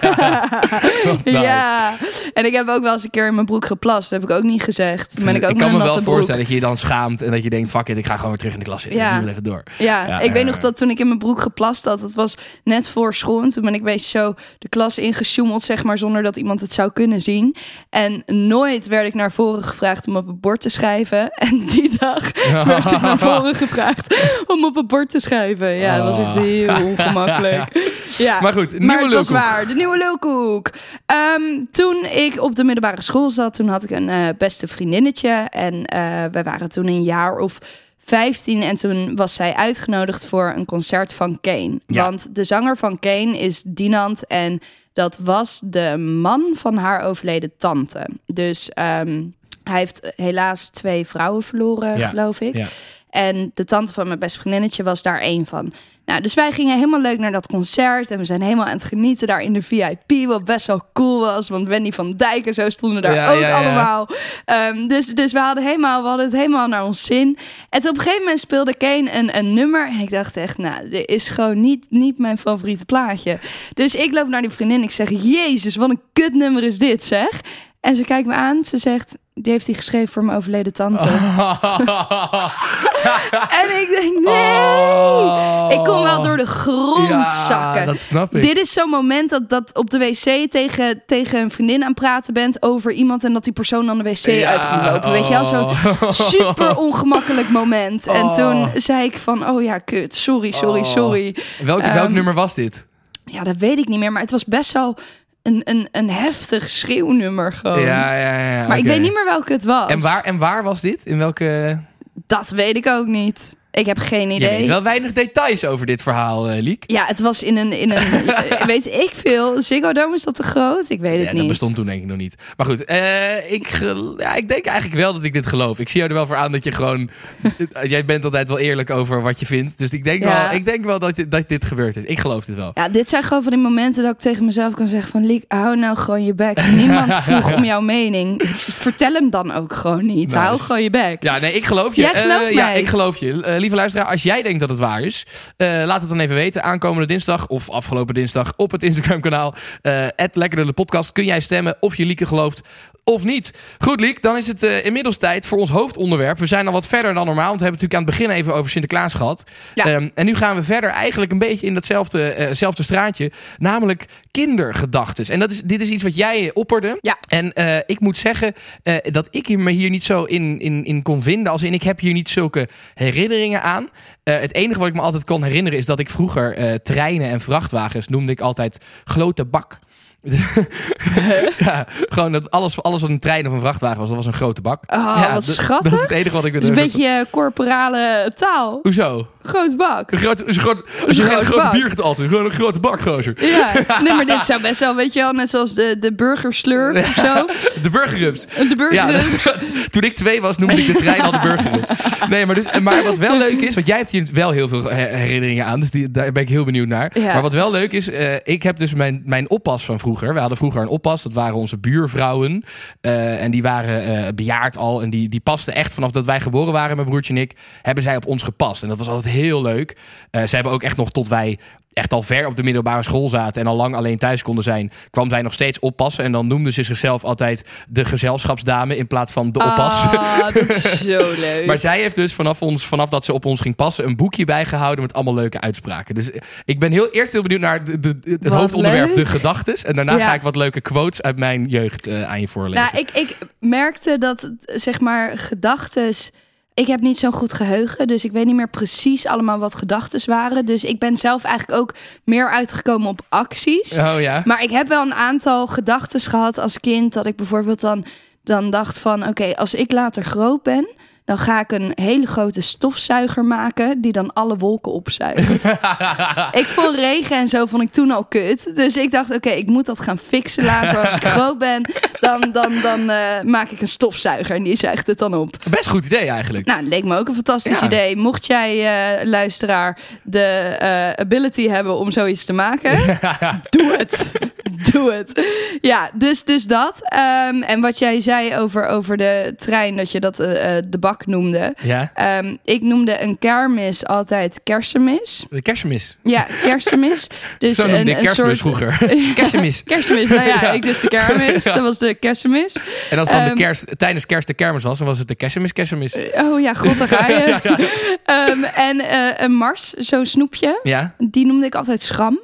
Nice. ja. En ik heb ook wel eens een keer in mijn broek geplast. Dat heb ik ook niet gezegd. Ben ik ook ik kan me wel voorstellen dat je je dan schaamt en dat je denkt, fuck it, ik ga gewoon weer terug in de klas zitten. Ja. Ik even door. Ja, Ja, ik weet ja. nog dat toen ik in mijn broek geplast had, het was net voor school. En toen ben ik een beetje zo de klas ingesjoemeld, zeg maar, zonder dat iemand het zou kunnen zien. En nooit werd ik naar voren gevraagd om op het bord te schrijven. En die dag werd ik naar voren gevraagd om op het bord te schrijven. Ja, dat was echt heel ongemakkelijk. Ja. Maar goed, Maar nieuwe het was waar, de nieuwe lulkoek. Ehm, toen ik op de middelbare school zat, toen had ik een eh, beste vriendinnetje. En eh wij waren toen een jaar of 15 en toen was zij uitgenodigd voor een concert van Kane. Ja. Want de zanger van Kane is Dinant en dat was de man van haar overleden tante. Dus ehm, hij heeft helaas twee vrouwen verloren, Ja, geloof ik. ja. En de tante van mijn beste vriendinnetje was daar één van. Nou, dus wij gingen helemaal leuk naar dat concert. En we zijn helemaal aan het genieten daar in de VIP. Wat best wel cool was. Want Wendy van Dijk en zo stonden daar Ja, ook ja, ja. allemaal. Ehm, dus, dus we hadden, helemaal, we hadden het helemaal naar ons zin. En toen op een gegeven moment speelde Kane een, een nummer. En ik dacht echt, nou, dit is gewoon niet, niet mijn favoriete plaatje. Dus ik loop naar die vriendin. Ik zeg, jezus, wat een kutnummer is dit, zeg. En ze kijkt me aan. Ze zegt, die heeft hij geschreven voor mijn overleden tante. En ik denk, nee! Ik kon wel door de grond Oh. Ja, zakken. dat snap ik. Dit is zo'n moment dat, dat op de wc tegen, tegen een vriendin aan het praten bent over iemand en dat die persoon dan de wc Ja, uit komt lopen. Weet je wel, zo'n oh. super ongemakkelijk moment. En Oh. toen zei ik van, oh ja, kut, sorry, sorry, Oh. sorry. Welk, welk Ehm, nummer was dit? Ja, dat weet ik niet meer, maar het was best wel een, een, een heftig schreeuwnummer gewoon. ja, ja, ja. maar ik weet niet meer welke het was. En waar, en waar was dit? In welke... Dat weet ik ook niet. Ik heb geen Je idee. weet wel weinig details over dit verhaal, eh, Liek. Ja, het was in een, in een weet ik veel. Ziggo Dome is dat te groot? Ik weet het Ja, niet. dat bestond toen denk ik nog niet. Maar goed, eh, ik, ja, ik denk eigenlijk wel dat ik dit geloof. Ik zie jou er wel voor aan dat je gewoon... jij bent altijd wel eerlijk over wat je vindt. Dus ik denk Ja. wel, ik denk wel dat, dit- dat dit gebeurd is. Ik geloof dit wel. Ja, dit zijn gewoon van die momenten dat ik tegen mezelf kan zeggen van... Liek, hou nou gewoon je bek. Niemand vroeg om jouw mening. Vertel hem dan ook gewoon niet. Nice. Hou gewoon je bek. Ja, nee, ik geloof je. Jij gelooft Eh, Ja, ik geloof je. Eh, lieve luisteraar, als jij denkt dat het waar is, eh, laat het dan even weten. Aankomende dinsdag of afgelopen dinsdag op het Instagram-kanaal. eh Lekkerde de podcast. Kun jij stemmen of je Lieke gelooft of niet. Goed, Liek, dan is het eh, inmiddels tijd voor ons hoofdonderwerp. We zijn al wat verder dan normaal, want we hebben het natuurlijk aan het begin even over Sinterklaas gehad. Ja. Ehm, en nu gaan we verder eigenlijk een beetje in datzelfde eh, straatje, namelijk kindergedachtes. En dat is, dit is iets wat jij opperde. Ja. En eh, ik moet zeggen eh, dat ik me hier niet zo in, in, in kon vinden. Als in, ik heb hier niet zulke herinneringen aan. Eh, het enige wat ik me altijd kon herinneren is dat ik vroeger eh, treinen en vrachtwagens noemde ik altijd grote bak. ja, gewoon dat alles, alles wat een trein of een vrachtwagen was, dat was een grote bak. Oh, ja, wat schattig. Dat is het enige wat ik Dat is een beetje eh, corporale taal. Hoezo? Groot bak. Een grote, een als je Een grote bak. bier gaat altijd, gewoon een grote bak, gozer. Ja, nee, maar dit zou best wel, weet je wel, net zoals de, de burgerslurp of zo. De burgerrups. De Ja, burger. toen ik twee was, noemde ik de trein al de burgerrups. Nee, maar, dus, maar wat wel leuk is, want jij hebt hier wel heel veel he- herinneringen aan, dus die, daar ben ik heel benieuwd naar. Ja. Maar wat wel leuk is, eh, ik heb dus mijn, mijn oppas van vroeger. We hadden vroeger een oppas, dat waren onze buurvrouwen. Eh, en die waren eh, bejaard al en die, die pasten echt vanaf dat wij geboren waren, mijn broertje en ik, hebben zij op ons gepast. En dat was altijd heel leuk. Eh, ze hebben ook echt nog tot wij echt al ver op de middelbare school zaten en al lang alleen thuis konden zijn, kwam zij nog steeds oppassen. En dan noemden ze zichzelf altijd de gezelschapsdame in plaats van de oppas. Ah, dat is zo leuk. Maar zij heeft dus vanaf, ons, vanaf dat ze op ons ging passen een boekje bijgehouden met allemaal leuke uitspraken. Dus eh, ik ben heel, eerst heel benieuwd naar de, de, het Wat hoofdonderwerp, leuk. de gedachtes. En daarna Ja. ga ik wat leuke quotes uit mijn jeugd eh, aan je voorlezen. Nou, ik, ik merkte dat zeg maar gedachtes ik heb niet zo'n goed geheugen, dus ik weet niet meer precies allemaal wat gedachten waren. Dus ik ben zelf eigenlijk ook meer uitgekomen op acties. Oh ja. Maar ik heb wel een aantal gedachten gehad als kind dat ik bijvoorbeeld dan, dan dacht van oké, als ik later groot ben, dan ga ik een hele grote stofzuiger maken die dan alle wolken opzuigt. ik vond regen en zo vond ik toen al kut. Dus ik dacht oké, ik moet dat gaan fixen later als ik groot ben. Dan, dan, dan eh, maak ik een stofzuiger en die zuigt het dan op. Best goed idee eigenlijk. Nou, het leek me ook een fantastisch Ja. idee. Mocht jij, eh, luisteraar, de eh, ability hebben om zoiets te maken, doe het. Doe het. Ja, dus, dus dat. Ehm, en wat jij zei over, over de trein, dat je dat eh, eh, de bak noemde. Ja. Ehm, ik noemde een kermis altijd kersenmis. De kerstmis. Ja, kersenmis. Dus Zo ik kerstmis soort... vroeger. Kersenmis, nou ja, ik dus de kermis. Dat was de kersenmis. En als dan Ehm, de kerst, tijdens kerst de kermis was, dan was het de kerstmis, kerstmis. Oh ja, god, daar ga je. Ehm, en eh, een mars, zo'n snoepje. Ja. Die noemde ik altijd schram.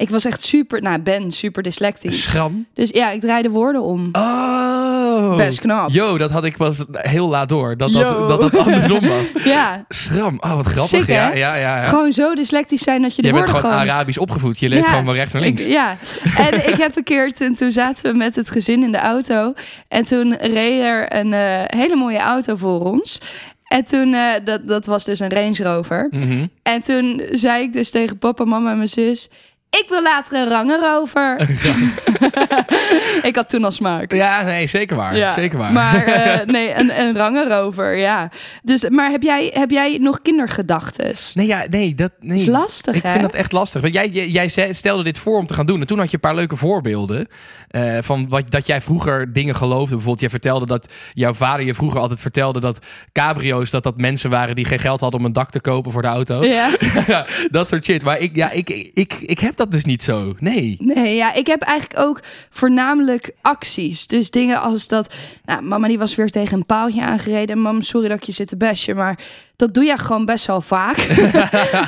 Ik was echt super, nou ben super dyslectisch. Schram. Dus ja, ik draaide woorden om. Oh. Best knap. Yo, dat had ik pas heel laat door. Dat dat, Yo. dat, dat andersom was. Ja, Schram. Oh, wat grappig. Sick, ja, ja, ja, ja. gewoon zo dyslectisch zijn dat je de Je bent woorden gewoon gewoon... Arabisch opgevoed. Je leest Ja. gewoon maar rechts en links. Ik, ja, en ik heb een keer, toen, toen zaten we met het gezin in de auto. En toen reed er een eh, hele mooie auto voor ons. En toen, eh, dat, dat was dus een Range Rover. Mhm. En toen zei ik dus tegen papa, mama en mijn zus... Ik wil later een rangerover. ik had toen al smaak. Ja, nee, zeker waar. Ja, Zeker waar. Maar eh, nee, een, een rangerover, ja. Dus, maar heb jij, heb jij nog kindergedachtes? Nee, ja, nee, dat nee. is lastig, Ik hè? vind dat echt lastig. Want jij, jij, stelde dit voor om te gaan doen. En toen had je een paar leuke voorbeelden. eh, van wat, dat jij vroeger dingen geloofde. Bijvoorbeeld, jij vertelde dat jouw vader je vroeger altijd vertelde dat cabrio's, dat dat mensen waren die geen geld hadden om een dak te kopen voor de auto. Ja. Dat soort shit. Maar ik, ja, ik, ik, ik heb dat dus niet zo. Nee. Nee, ja, ik heb eigenlijk ook voornamelijk acties. Dus dingen als dat... Nou, mama die was weer tegen een paaltje aangereden. Mam, sorry dat ik je zit te bashen, maar dat doe je gewoon best wel vaak.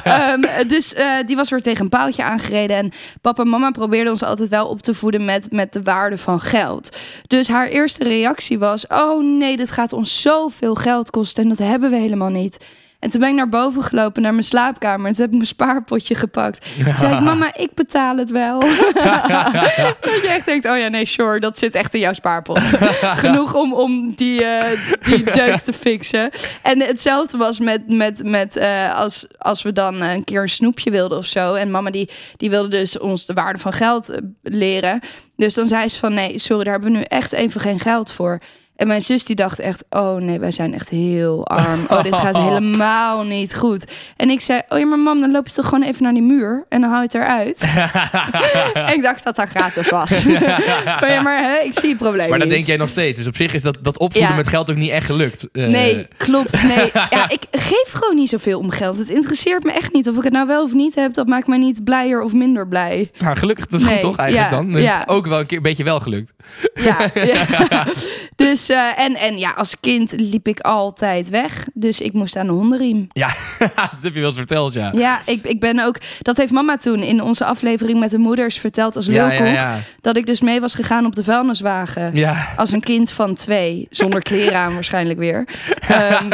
Ehm, dus eh, die was weer tegen een paaltje aangereden. En papa en mama probeerden ons altijd wel op te voeden met, met de waarde van geld. Dus haar eerste reactie was... Oh nee, dit gaat ons zoveel geld kosten en dat hebben we helemaal niet. En toen ben ik naar boven gelopen, naar mijn slaapkamer. En toen heb ik mijn spaarpotje gepakt. Toen zei ik, mama, ik betaal het wel. dat je echt denkt, oh ja, nee, sure, dat zit echt in jouw spaarpot. Genoeg om, om die, eh, die deuk te fixen. En hetzelfde was met, met, met eh, als, als we dan een keer een snoepje wilden of zo. En mama die, die wilde dus ons de waarde van geld eh, leren. Dus dan zei ze van, nee, sorry, daar hebben we nu echt even geen geld voor. En mijn zus die dacht echt, oh nee, wij zijn echt heel arm. Oh, dit gaat helemaal niet goed. En ik zei, oh ja, maar mam, dan loop je toch gewoon even naar die muur en dan hou je het eruit. en ik dacht dat dat gratis was. maar ja, maar hè, ik zie het probleem Maar dat niet. denk jij nog steeds. Dus op zich is dat, dat opvoeden Ja. met geld ook niet echt gelukt. Eh, Nee, klopt. Nee. Ja, ik geef gewoon niet zoveel om geld. Het interesseert me echt niet. Of ik het nou wel of niet heb, dat maakt mij niet blijer of minder blij. Nou, gelukkig, dat is Nee, goed toch eigenlijk ja, dan? Dus ja. ook wel een keer een beetje wel gelukt. Ja, ja. Dus, eh, en, en ja, als kind liep ik altijd weg. Dus ik moest aan de hondenriem. Ja, dat heb je wel eens verteld, ja. Ja, ik, ik ben ook... Dat heeft mama toen in onze aflevering met de moeders verteld als Ja, lulkoek. ja, ja. Dat ik dus mee was gegaan op de vuilniswagen. Ja, Als een kind van twee, zonder kleren aan waarschijnlijk weer. Ehm,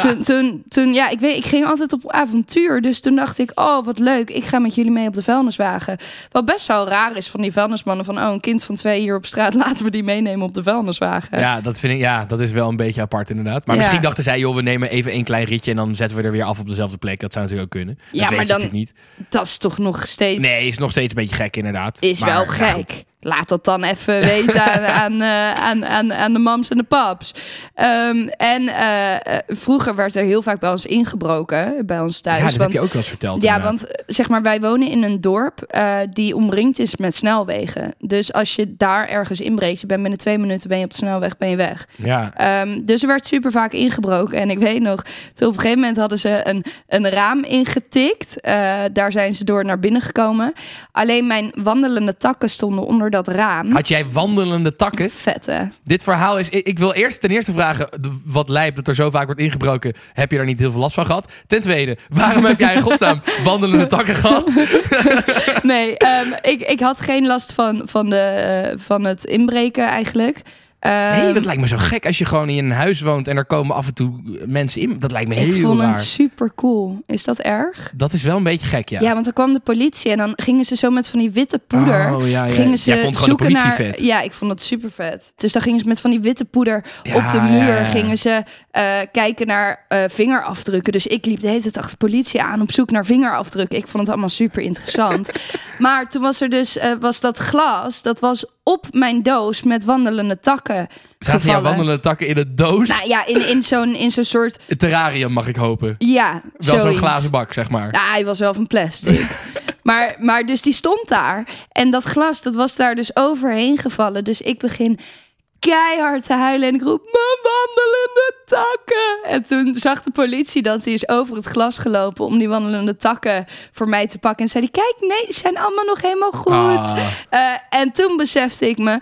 toen, toen, toen, ja, ik weet, ik ging altijd op avontuur. Dus toen dacht ik, oh, wat leuk. Ik ga met jullie mee op de vuilniswagen. Wat best wel raar is van die vuilnismannen. Van, oh, een kind van twee hier op straat, laten we die meenemen op de vuilniswagen. ja, dat vind ik, ja, dat is wel een beetje apart inderdaad. Maar Ja. misschien dachten zij, joh, we nemen even een klein ritje en dan zetten we er weer af op dezelfde plek. Dat zou natuurlijk ook kunnen. Ja, dat weet maar je dan- natuurlijk niet. Dat is toch nog steeds... Nee, is nog steeds een beetje gek inderdaad. Is Maar, wel ja, gek. Laat dat dan even weten aan, aan, eh, aan, aan, aan de mams en de paps. Ehm, en eh, eh, vroeger werd er heel vaak bij ons ingebroken, bij ons thuis. ja, dat want, heb je ook wel eens verteld. ja, inderdaad. want zeg maar, wij wonen in een dorp eh, die omringd is met snelwegen. Dus als je daar ergens inbreekt, je bent binnen twee minuten ben je op de snelweg, ben je weg. Ja. Ehm, dus er werd super vaak ingebroken. En ik weet nog, toen op een gegeven moment hadden ze een, een raam ingetikt. Daar zijn ze door naar binnen gekomen. Alleen mijn wandelende takken stonden onder dat raam. Had jij wandelende takken? Vette. Dit verhaal is... Ik ik wil eerst ten eerste vragen, wat lijp dat er zo vaak wordt ingebroken. Heb je daar niet heel veel last van gehad? Ten tweede, waarom heb jij in godsnaam wandelende takken gehad? Nee, ehm, ik, ik had geen last van, van, de, eh, van het inbreken eigenlijk. Nee, Ehm, dat lijkt me zo gek als je gewoon in een huis woont en er komen af en toe mensen in. Dat lijkt me ik heel vond raar. het super cool. Is dat erg? Dat is wel een beetje gek, ja. Ja. want dan kwam de politie en dan gingen ze zo met van die witte poeder. Oh, ja, ja. Gingen ze Jij vond gewoon de zoeken politie naar. vet. Ja, ik vond dat super vet. Dus dan gingen ze met van die witte poeder Ja, op de muur. ja, ja. Gingen ze eh, kijken naar eh, vingerafdrukken. Dus ik liep de hele tijd achter de politie aan op zoek naar vingerafdrukken. Ik vond het allemaal super interessant. maar toen was er dus eh, was dat glas. Dat was op mijn doos met wandelende takken. Zaten jouw wandelende takken in een doos? Nou ja, in, in zo'n in zo'n soort. Een terrarium, mag ik hopen. Ja, Wel zo'n glazen bak, zeg maar. Ja, hij was wel van plastic. maar, maar dus die stond daar. En dat glas, dat was daar dus overheen gevallen. Dus ik begin keihard te huilen. En ik roep, mijn wandelende takken. En toen zag de politie dat hij is over het glas gelopen... om die wandelende takken voor mij te pakken. En zei hij, kijk, nee, ze zijn allemaal nog helemaal goed. Ah. Eh, en toen besefte ik me...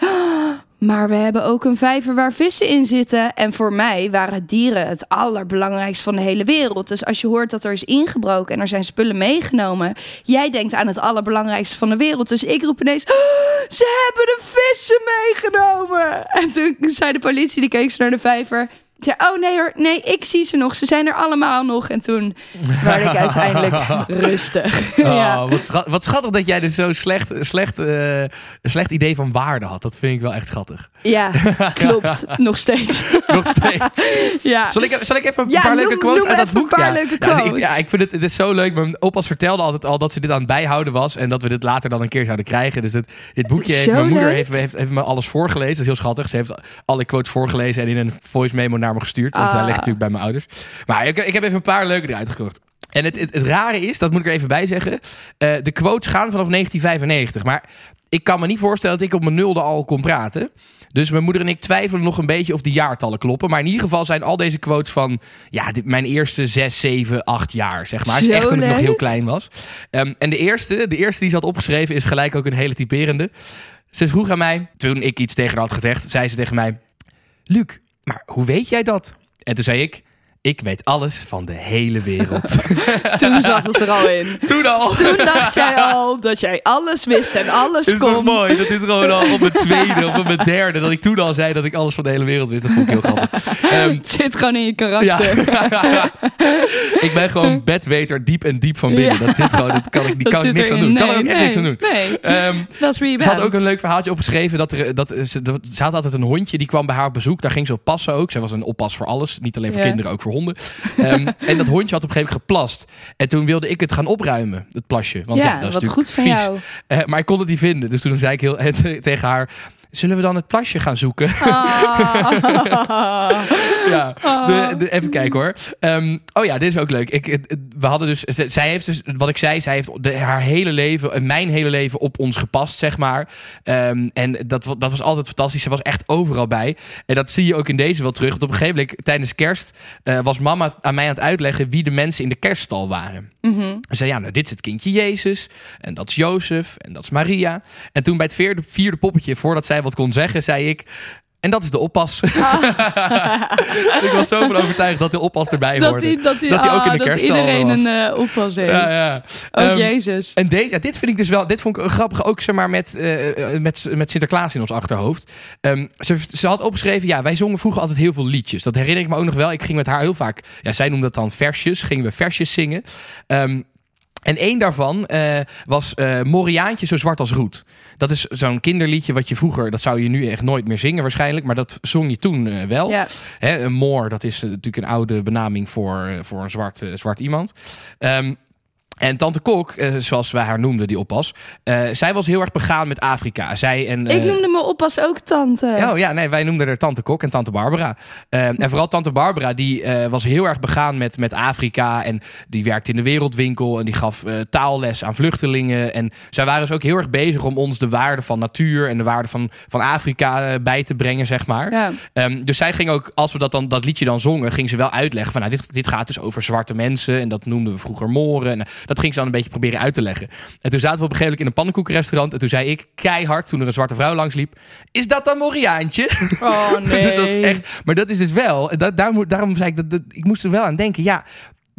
"Oh, maar we hebben ook een vijver waar vissen in zitten. En voor mij waren dieren het allerbelangrijkste van de hele wereld. Dus als je hoort dat er is ingebroken en er zijn spullen meegenomen. Jij denkt aan het allerbelangrijkste van de wereld. Dus ik roep ineens: "Oh, Ze hebben de vissen meegenomen. En toen zei de politie, die keek ze naar de vijver. Ik zei, oh nee hoor, nee, ik zie ze nog. Ze zijn er allemaal nog. En toen werd ik uiteindelijk rustig. ja. Oh, wat, schat- wat schattig dat jij dus zo'n slecht, slecht, eh, slecht idee van waarde had. Dat vind ik wel echt schattig. ja, klopt. Nog steeds. Nog steeds. ja. Zal ik, zal ik even een Ja, paar leuke quotes uit dat een boek? paar ja. leuke Ja, dus ik, quotes. ja, ik vind het, het is zo leuk. Mijn opa's vertelde altijd al dat ze dit aan het bijhouden was. En dat we dit later dan een keer zouden krijgen. Dus dit, dit boekje heeft Zo mijn moeder leuk. heeft, heeft, heeft me alles voorgelezen. Dat is heel schattig. Ze heeft alle quotes voorgelezen en in een voice memo naar me gestuurd. Want hij Ah. ligt natuurlijk bij mijn ouders. Maar ik, ik heb even een paar leuke eruit gekocht. En het, het, het rare is, dat moet ik er even bij zeggen. eh, de quotes gaan vanaf 1995. Maar ik kan me niet voorstellen dat ik op mijn nulde al kon praten. Dus mijn moeder en ik twijfelen nog een beetje of die jaartallen kloppen. Maar in ieder geval zijn al deze quotes van ja, dit, mijn eerste 6, 7, 8 jaar, zeg maar. Zo echt toen ik nog heel klein was. Ehm, en de eerste, de eerste die ze had opgeschreven is gelijk ook een hele typerende. Ze vroeg aan mij, toen ik iets tegen haar had gezegd, zei ze tegen mij... Luc, maar hoe weet jij dat? En toen zei ik, ik weet alles van de hele wereld. Toen zat het er al in. toen al. Toen dacht jij al dat jij alles wist en alles Is toch kon. mooi dat dit gewoon al op mijn tweede of op mijn derde... dat ik toen al zei dat ik alles van de hele wereld wist. Dat vond ik heel grappig. Ehm, Het zit gewoon in je ja. karakter. ik ben gewoon bedweter diep en diep van binnen. Ja. Dat zit gewoon, dat kan ik, die Dat kan ik niks aan doen. kan ik ook Nee, echt niks aan doen. Nee, Ehm, dat is wie je Ze had ook een leuk verhaaltje opgeschreven. Dat er, dat, ze, dat- ze had altijd een hondje, die kwam bij haar op bezoek. Daar ging ze op passen ook. Zij was een oppas voor alles. Niet alleen voor Ja. kinderen, ook voor honden. Ehm, en dat hondje had op een gegeven moment geplast. En toen wilde ik het gaan opruimen, het plasje. Want ja, ja, dat is wat natuurlijk goed vies. jou. Eh, maar ik kon het niet vinden. Dus toen zei ik heel, tegen haar... Zullen we dan het plasje gaan zoeken? Ah. ja, de, de- even kijken hoor. Ehm, oh ja, dit is ook leuk. Ik, we hadden dus, zij heeft dus, wat ik zei, zij heeft de, haar hele leven, en mijn hele leven op ons gepast, zeg maar. Ehm, en dat, dat was altijd fantastisch. Ze was echt overal bij. En dat zie je ook in deze wel terug. Want op een gegeven moment, tijdens kerst, eh, was mama aan mij aan het uitleggen wie de mensen in de kerststal waren. Mhm. Ze zei, ja, nou, dit is het kindje Jezus. En dat is Jozef. En dat is Maria. En toen bij het vierde, vierde poppetje, voordat zij wat kon zeggen, zei ik... En dat is de oppas. ik was zo van overtuigd dat de oppas erbij Dat hoorde. hij, dat hij, Dat hij ook in de ah, dat kerststal iedereen was. een eh, oppas heeft. ja, ja. Oh, Ehm, Jezus. en deze, ja, dit vind ik dus wel, dit vond ik grappig ook zeg maar met, eh, eh, met, met Sinterklaas in ons achterhoofd. Ehm, ze, ze had opgeschreven, ja, wij zongen vroeger altijd heel veel liedjes. Dat herinner ik me ook nog wel. Ik ging met haar heel vaak, ja, zij noemde dat dan versjes, gingen we versjes zingen. Ehm, en één daarvan eh, was eh Moriaantje zo zwart als roet. Dat is zo'n kinderliedje wat je vroeger, dat zou je nu echt nooit meer zingen waarschijnlijk, maar dat zong je toen eh, wel. Ja. Hè, een moor, dat is natuurlijk een oude benaming voor, voor een zwart, zwart iemand. Ehm, en Tante Kok, eh, zoals wij haar noemden, die oppas, eh, zij was heel erg begaan met Afrika. Zij en, Ik eh, noemde me oppas ook tante. Oh ja, nee, wij noemden haar Tante Kok en Tante Barbara. En vooral Tante Barbara, die was heel erg begaan met, met Afrika. En die werkte in de wereldwinkel en die gaf taalles aan vluchtelingen. En zij waren dus ook heel erg bezig om ons de waarde van natuur en de waarde van, van Afrika bij te brengen, zeg maar. Ja. Ehm, dus zij ging ook, als we dat, dan, dat liedje dan zongen, ging ze wel uitleggen van nou, dit, dit gaat dus over zwarte mensen. En dat noemden we vroeger moren. En dat ging ze dan een beetje proberen uit te leggen. En toen zaten we op een gegeven moment in een pannenkoekenrestaurant. En toen zei ik keihard, toen er een zwarte vrouw langs liep, is dat dan Moriaantje? Oh nee. dus dat is echt, maar dat is dus wel, dat, daar daarom zei ik, dat, dat, ik moest er wel aan denken. Ja,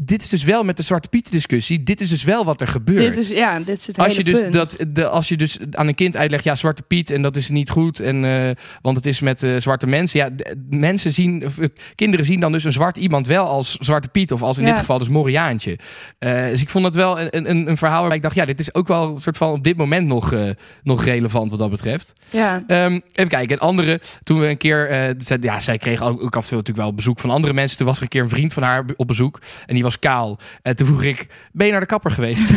dit is dus wel met de Zwarte Piet discussie. Dit is dus wel wat er gebeurt. Dit is, ja, dit is het als je, dus punt. dat, de, als je dus aan een kind uitlegt, ja, Zwarte Piet en dat is niet goed, en, eh, want het is met eh, zwarte mensen. Ja, mensen zien, eh, kinderen zien dan dus een zwart iemand wel als Zwarte Piet, of als in Ja. dit geval dus Moriaantje. Dus ik vond dat wel een, een, een verhaal waar ik dacht, ja, dit is ook wel een soort van op dit moment nog, nog relevant wat dat betreft. Ja. Ehm, even kijken. En andere, toen we een keer, zij, ja, zij kreeg ook, ook af en toe natuurlijk wel bezoek van andere mensen. Toen was er een keer een vriend van haar op bezoek en die was kaal. En toen vroeg ik, ben je naar de kapper geweest?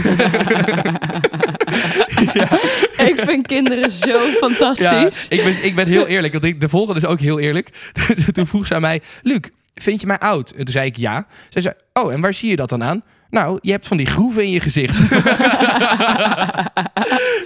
Ik vind kinderen zo Ja, fantastisch. ik ben, ik ben heel eerlijk. Want ik, de volgende is ook heel eerlijk. toen vroeg ze aan mij, Luc, vind je mij oud? En toen zei ik ja. Zij zei, oh, en waar zie je dat dan aan? Nou, je hebt van die groeven in je gezicht.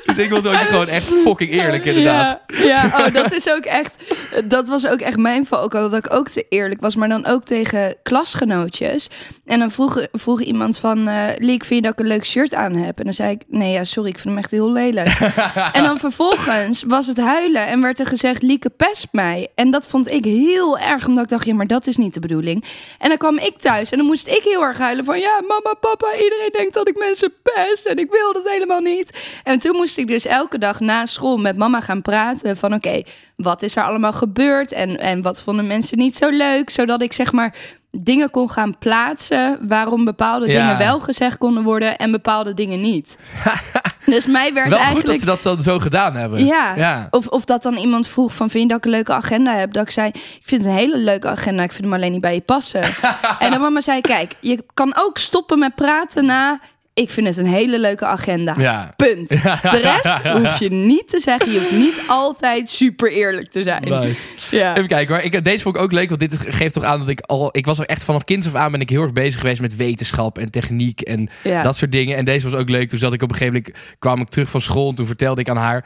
dus ik was ook gewoon echt fucking eerlijk, inderdaad. Ja, ja oh, dat is ook echt. Dat was ook echt mijn val. Ook dat ik ook te eerlijk was, maar dan ook tegen klasgenootjes. En dan vroeg, vroeg iemand van eh Liek, vind je dat ik een leuk shirt aan heb? En dan zei ik, nee, ja, sorry, ik vind hem echt heel lelijk. en dan vervolgens was het huilen en werd er gezegd, Lieke pest mij. En dat vond ik heel erg, omdat ik dacht, ja, maar dat is niet de bedoeling. En dan kwam ik thuis en dan moest ik heel erg huilen van, ja, mama, papa, iedereen denkt dat ik mensen pest en ik wil dat helemaal niet. En toen moest ik dus elke dag na school met mama gaan praten van, oké, wat is er allemaal gebeurd en, en wat vonden mensen niet zo leuk, zodat ik zeg maar dingen kon gaan plaatsen waarom bepaalde Ja. dingen wel gezegd konden worden en bepaalde dingen niet. dus mij werd Wel goed dat ze dat zo, zo gedaan hebben. ja. ja. Of, of dat dan iemand vroeg van vind je dat ik een leuke agenda heb? Dat ik zei, ik vind het een hele leuke agenda. Ik vind hem alleen niet bij je passen. en dan mama zei, kijk, je kan ook stoppen met praten na... Ik vind het een hele leuke agenda. Ja. Punt. De rest hoef je niet te zeggen. Je hoeft niet altijd super eerlijk te zijn. Nice. Ja. Even kijken hoor. Ik, deze vond ik ook leuk, want dit geeft toch aan dat ik al... Ik was er echt vanaf kinds af aan ben ik heel erg bezig geweest met wetenschap en techniek en Ja. dat soort dingen. En deze was ook leuk. Toen zat ik op een gegeven moment, kwam ik terug van school en toen vertelde ik aan haar...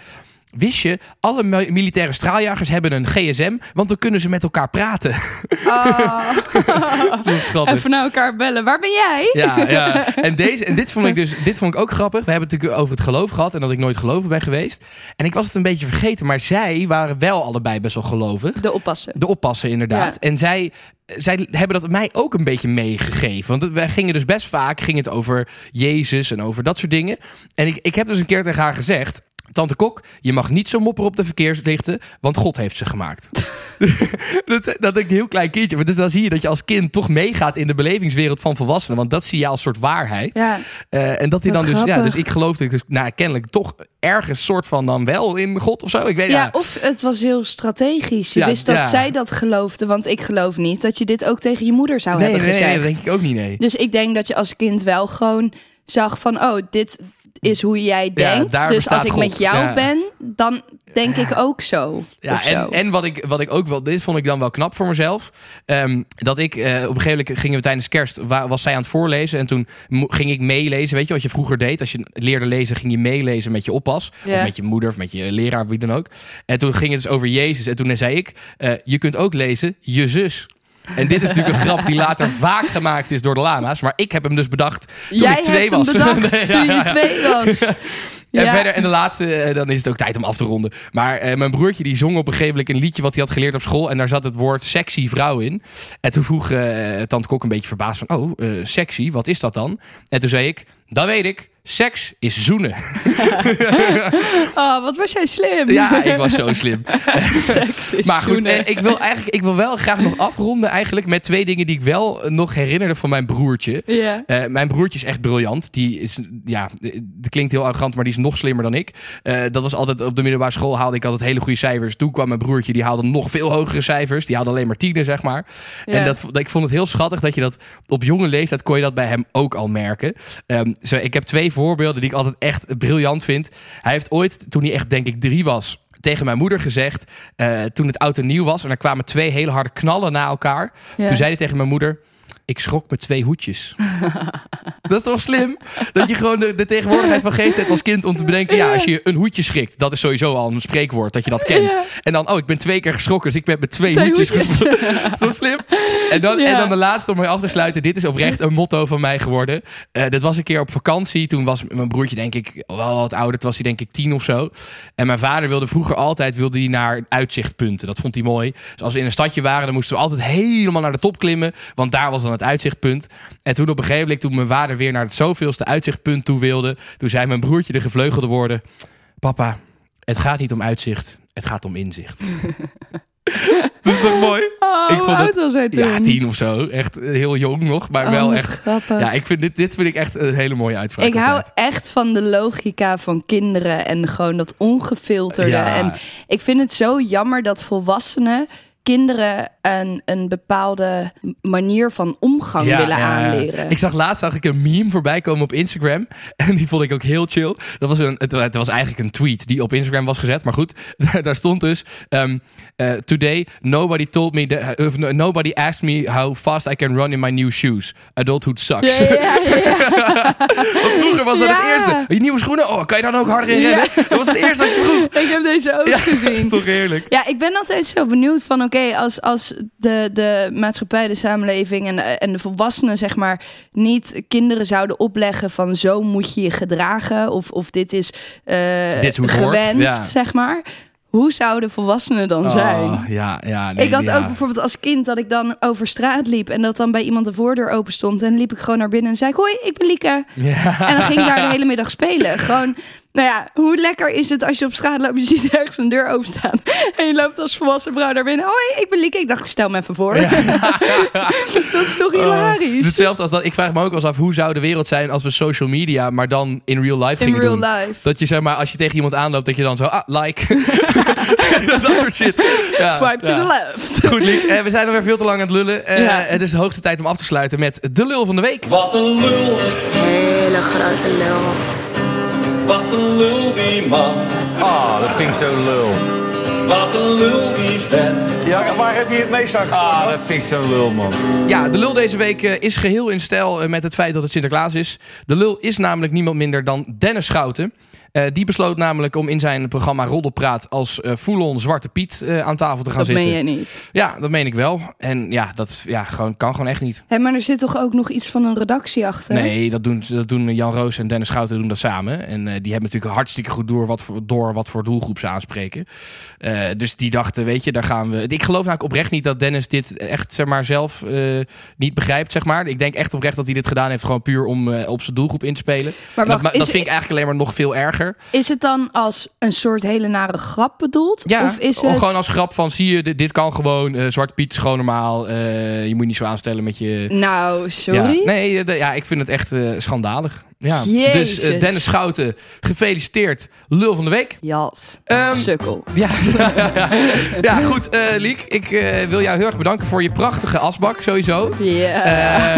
Wist je, alle mi- militaire straaljagers hebben een gsm, want dan kunnen ze met elkaar praten. Oh. Even naar elkaar bellen. Waar ben jij? Ja, ja. En, deze, en dit vond ik dus dit vond ik ook grappig. We hebben het natuurlijk over het geloof gehad en dat ik nooit gelovig ben geweest. En ik was het een beetje vergeten, maar zij waren wel allebei best wel gelovig. De oppassen. De oppassen, inderdaad. Ja. En zij, zij hebben dat mij ook een beetje meegegeven. Want wij gingen dus best vaak ging het over Jezus en over dat soort dingen. En ik, ik heb dus een keer tegen haar gezegd. Tante Kok, je mag niet zo mopperen op de verkeerslichten, want God heeft ze gemaakt. dat, dat ik een heel klein kindje. Maar dus dan zie je dat je als kind toch meegaat in de belevingswereld van volwassenen. Want dat zie je als soort waarheid. Ja. Eh, en dat hij dan dus, ja, dus ik geloofde dus, nou, kennelijk toch ergens soort van dan wel in God of zo. Ik weet Ja, ja. of het was heel strategisch. Je Ja, wist dat ja. zij dat geloofde, want ik geloof niet dat je dit ook tegen je moeder zou Nee, hebben nee, nee, gezegd. dat denk ik ook niet, nee. Dus ik denk dat je als kind wel gewoon zag van, oh, dit is hoe jij denkt. dus als ik God. met jou Ja. ben, dan denk ik ook zo. Ja, zo. en, en wat, ik, wat ik ook wel, dit vond ik dan wel knap voor mezelf. Ehm, dat ik eh, op een gegeven moment gingen we tijdens kerst, wa- was zij aan het voorlezen. En toen ging ik meelezen. Weet je wat je vroeger deed? Als je leerde lezen, ging je meelezen met je oppas. Ja. Of met je moeder, of met je leraar, wie dan ook. En toen ging het dus over Jezus. En toen zei ik, eh, je kunt ook lezen, je zus. En dit is natuurlijk een grap die later vaak gemaakt is door de lama's. Maar ik heb hem dus bedacht toen jij ik twee hebt was. hem bedacht Nee, ja, toen ja, je ja. twee was. En Ja. verder, en de laatste, eh, dan is het ook tijd om af te ronden. Maar eh, mijn broertje die zong op een gegeven moment een liedje wat hij had geleerd op school. En daar zat het woord sexy vrouw in. En toen vroeg eh tante Kok een beetje verbaasd van, oh, sexy, wat is dat dan? En toen zei ik, dat weet ik. Seks is zoenen. Oh, wat was jij slim. Ja, ik was zo slim. Seks is Maar goed, zoenen. eh, ik wil, eigenlijk, ik wil wel graag nog afronden eigenlijk met twee dingen die ik wel eh, nog herinnerde van mijn broertje. Ja. Eh, mijn broertje is echt briljant. Die is, ja, dat klinkt heel arrogant, maar die is nog slimmer dan ik. Dat was altijd op de middelbare school haalde ik altijd hele goede cijfers. Toen kwam mijn broertje, die haalde nog veel hogere cijfers. Die haalde alleen maar tienen, zeg maar. Ja. En dat, dat- ik vond het heel schattig dat je dat op jonge leeftijd kon je dat bij hem ook al merken. Ehm, zo, ik heb twee voorbeelden die ik altijd echt briljant vind. Hij heeft ooit, toen hij echt denk ik drie was, tegen mijn moeder gezegd, eh, toen het oud en nieuw was en er kwamen twee hele harde knallen na elkaar. Ja. Toen zei hij tegen mijn moeder, ik schrok met twee hoedjes. dat is toch slim? Dat je gewoon de, de tegenwoordigheid van geest hebt als kind om te bedenken, ja, als je een hoedje schrikt, dat is sowieso al een spreekwoord dat je dat kent. Ja. En dan, oh, ik ben twee keer geschrokken, dus ik ben met twee, Twee hoedjes, hoedjes. geschrokken. Zo slim. En dan, Ja. en dan de laatste om mee af te sluiten. Dit is oprecht een motto van mij geworden. Eh dit was een keer op vakantie. Toen was mijn broertje denk ik wel wat ouder. Toen was hij denk ik tien of zo. En mijn vader wilde vroeger altijd wilde hij naar uitzichtpunten. Dat vond hij mooi. Dus als we in een stadje waren, dan moesten we altijd helemaal naar de top klimmen. Want daar was dan het het uitzichtpunt. En toen op een gegeven moment, toen mijn vader weer naar het zoveelste uitzichtpunt toe wilde, toen zei mijn broertje de gevleugelde woorden: Papa, het gaat niet om uitzicht, het gaat om inzicht. dat is toch mooi? Oh, Ik hoe vond oud het- was hij toen? Ja, tien of zo. Echt eh, heel jong nog, maar Oh, wel wat echt. grappig. Ja, ik vind dit, dit vind ik echt een hele mooie uitspraak. Ik hou echt van de logica van kinderen en gewoon dat ongefilterde. Ja. En ik vind het zo jammer dat volwassenen kinderen een, een bepaalde manier van omgang Ja, willen ja, aanleren. Ik zag laatst zag ik een meme voorbij komen op Instagram. En die vond ik ook heel chill. Dat was een, het, het was eigenlijk een tweet die op Instagram was gezet. Maar goed, daar stond dus... ehm, eh, today, nobody told me... That, uh, no- nobody asked me how fast I can run in my new shoes. Adulthood sucks. ja, ja, ja, ja. Want vroeger was dat het Ja. eerste. Je nieuwe schoenen? Oh, kan je dan ook harder in Ja. rennen? Dat was het eerste wat je vroeg. Ik heb deze ook Ja, gezien. dat is toch heerlijk? Ja, ik ben altijd zo benieuwd van oké, als, als de, de maatschappij, de samenleving en, en de volwassenen zeg maar niet kinderen zouden opleggen van zo moet je je gedragen of, of dit is eh, Dit is gewenst, ja. zeg maar. Hoe zouden volwassenen dan zijn? Oh, ja, ja. nee, ik had ja. ook bijvoorbeeld als kind dat ik dan over straat liep en dat dan bij iemand de voordeur open stond en liep ik gewoon naar binnen en zei ik hoi, ik ben Lieke. Ja. En dan ging ik daar de hele middag spelen. Gewoon, nou ja, hoe lekker is het als je op straat loopt, je ziet ergens een deur openstaan. En je loopt als volwassen vrouw daar binnen. Hoi, ik ben Lieke. Ik dacht, stel me even voor. dat is toch Oh, hilarisch? het is hetzelfde als dat. Ik vraag me ook wel eens af hoe zou de wereld zijn als we social media, maar dan in real life In gingen real doen. life. Dat je zeg maar, als je tegen iemand aanloopt, dat je dan zo, ah, like. dat soort shit. Ja, Swipe to ja. the left. Goed, Liek. Eh, we zijn alweer veel te lang aan het lullen. Eh, Ja. Het is de hoogste tijd om af te sluiten met de lul van de week. Wat een lul, Hele grote lul. Wat een lul die man. Ah, dat vind ik zo lul. Wat een lul die vent. Ja, waar heb je het meest aan? Ah, dat vind ik zo lul, man. Ja, de lul deze week eh, is geheel in stijl eh, met het feit dat het Sinterklaas is. De lul is namelijk niemand minder dan Dennis Schouten. Eh, die besloot namelijk om in zijn programma Roddelpraat als eh full-on Zwarte Piet eh, aan tafel te gaan Dat zitten. meen je niet. Ja, dat meen ik wel. En ja, dat ja, gewoon, kan gewoon echt niet. Hé, maar er zit toch ook nog iets van een redactie achter? Nee, dat doen, dat doen Jan Roos en Dennis Schouten doen dat samen. En die hebben natuurlijk hartstikke goed door wat voor, door wat voor doelgroep ze aanspreken. Dus die dachten, weet je, daar gaan we... Ik geloof namelijk oprecht niet dat Dennis dit echt zeg maar, zelf niet begrijpt, zeg maar. Ik denk echt oprecht dat hij dit gedaan heeft gewoon puur om op zijn doelgroep in te spelen. Maar dat, dat vind ik eigenlijk alleen maar nog veel erger. Is het dan als een soort hele nare grap bedoeld? Ja, of is of het... gewoon als grap van, zie je, dit, dit kan gewoon. eh, Zwarte Piet is gewoon normaal. eh, je moet je niet zo aanstellen met je... Nou, sorry? Ja, nee, eh, ja, ik vind het echt schandalig. Ja. Jezus. Dus Dennis Schouten, gefeliciteerd. Lul van de week. Jas. Ehm, Sukkel. Ja, ja goed, Liek. Ik wil jou heel erg bedanken voor je prachtige asbak, sowieso. Ja.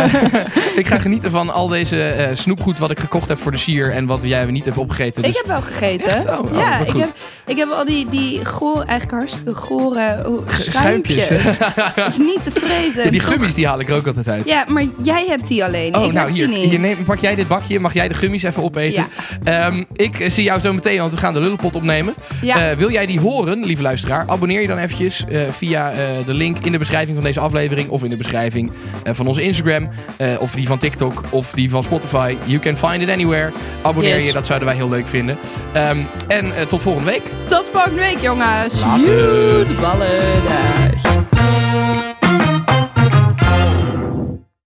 Eh, ik ga genieten van al deze snoepgoed wat ik gekocht heb voor de sier en wat jij niet hebt opgegeten. Ik heb wel gegeten. Oh, oh, ja, ik heb, ik heb al die, die goor, eigenlijk hartstikke gore oh, schuimpjes. Dat is niet te vreten. die gummies die haal ik er ook altijd uit. Ja, maar jij hebt die alleen. Oh, ik nou hier, hier neem, pak jij dit bakje. Mag jij de gummies even opeten? Ehm, ik eh, zie jou zo meteen, want we gaan de lullenpot opnemen. Ja. Eh, wil jij die horen, lieve luisteraar? Abonneer je dan eventjes eh, via eh, de link in de beschrijving van deze aflevering. Of in de beschrijving eh, van onze Instagram. eh, of die van TikTok. Of die van Spotify. You can find it anywhere. Abonneer Yes. je, dat zouden wij heel leuk vinden. Ehm, en eh, tot volgende week. Tot volgende week, jongens. Later. Ballen.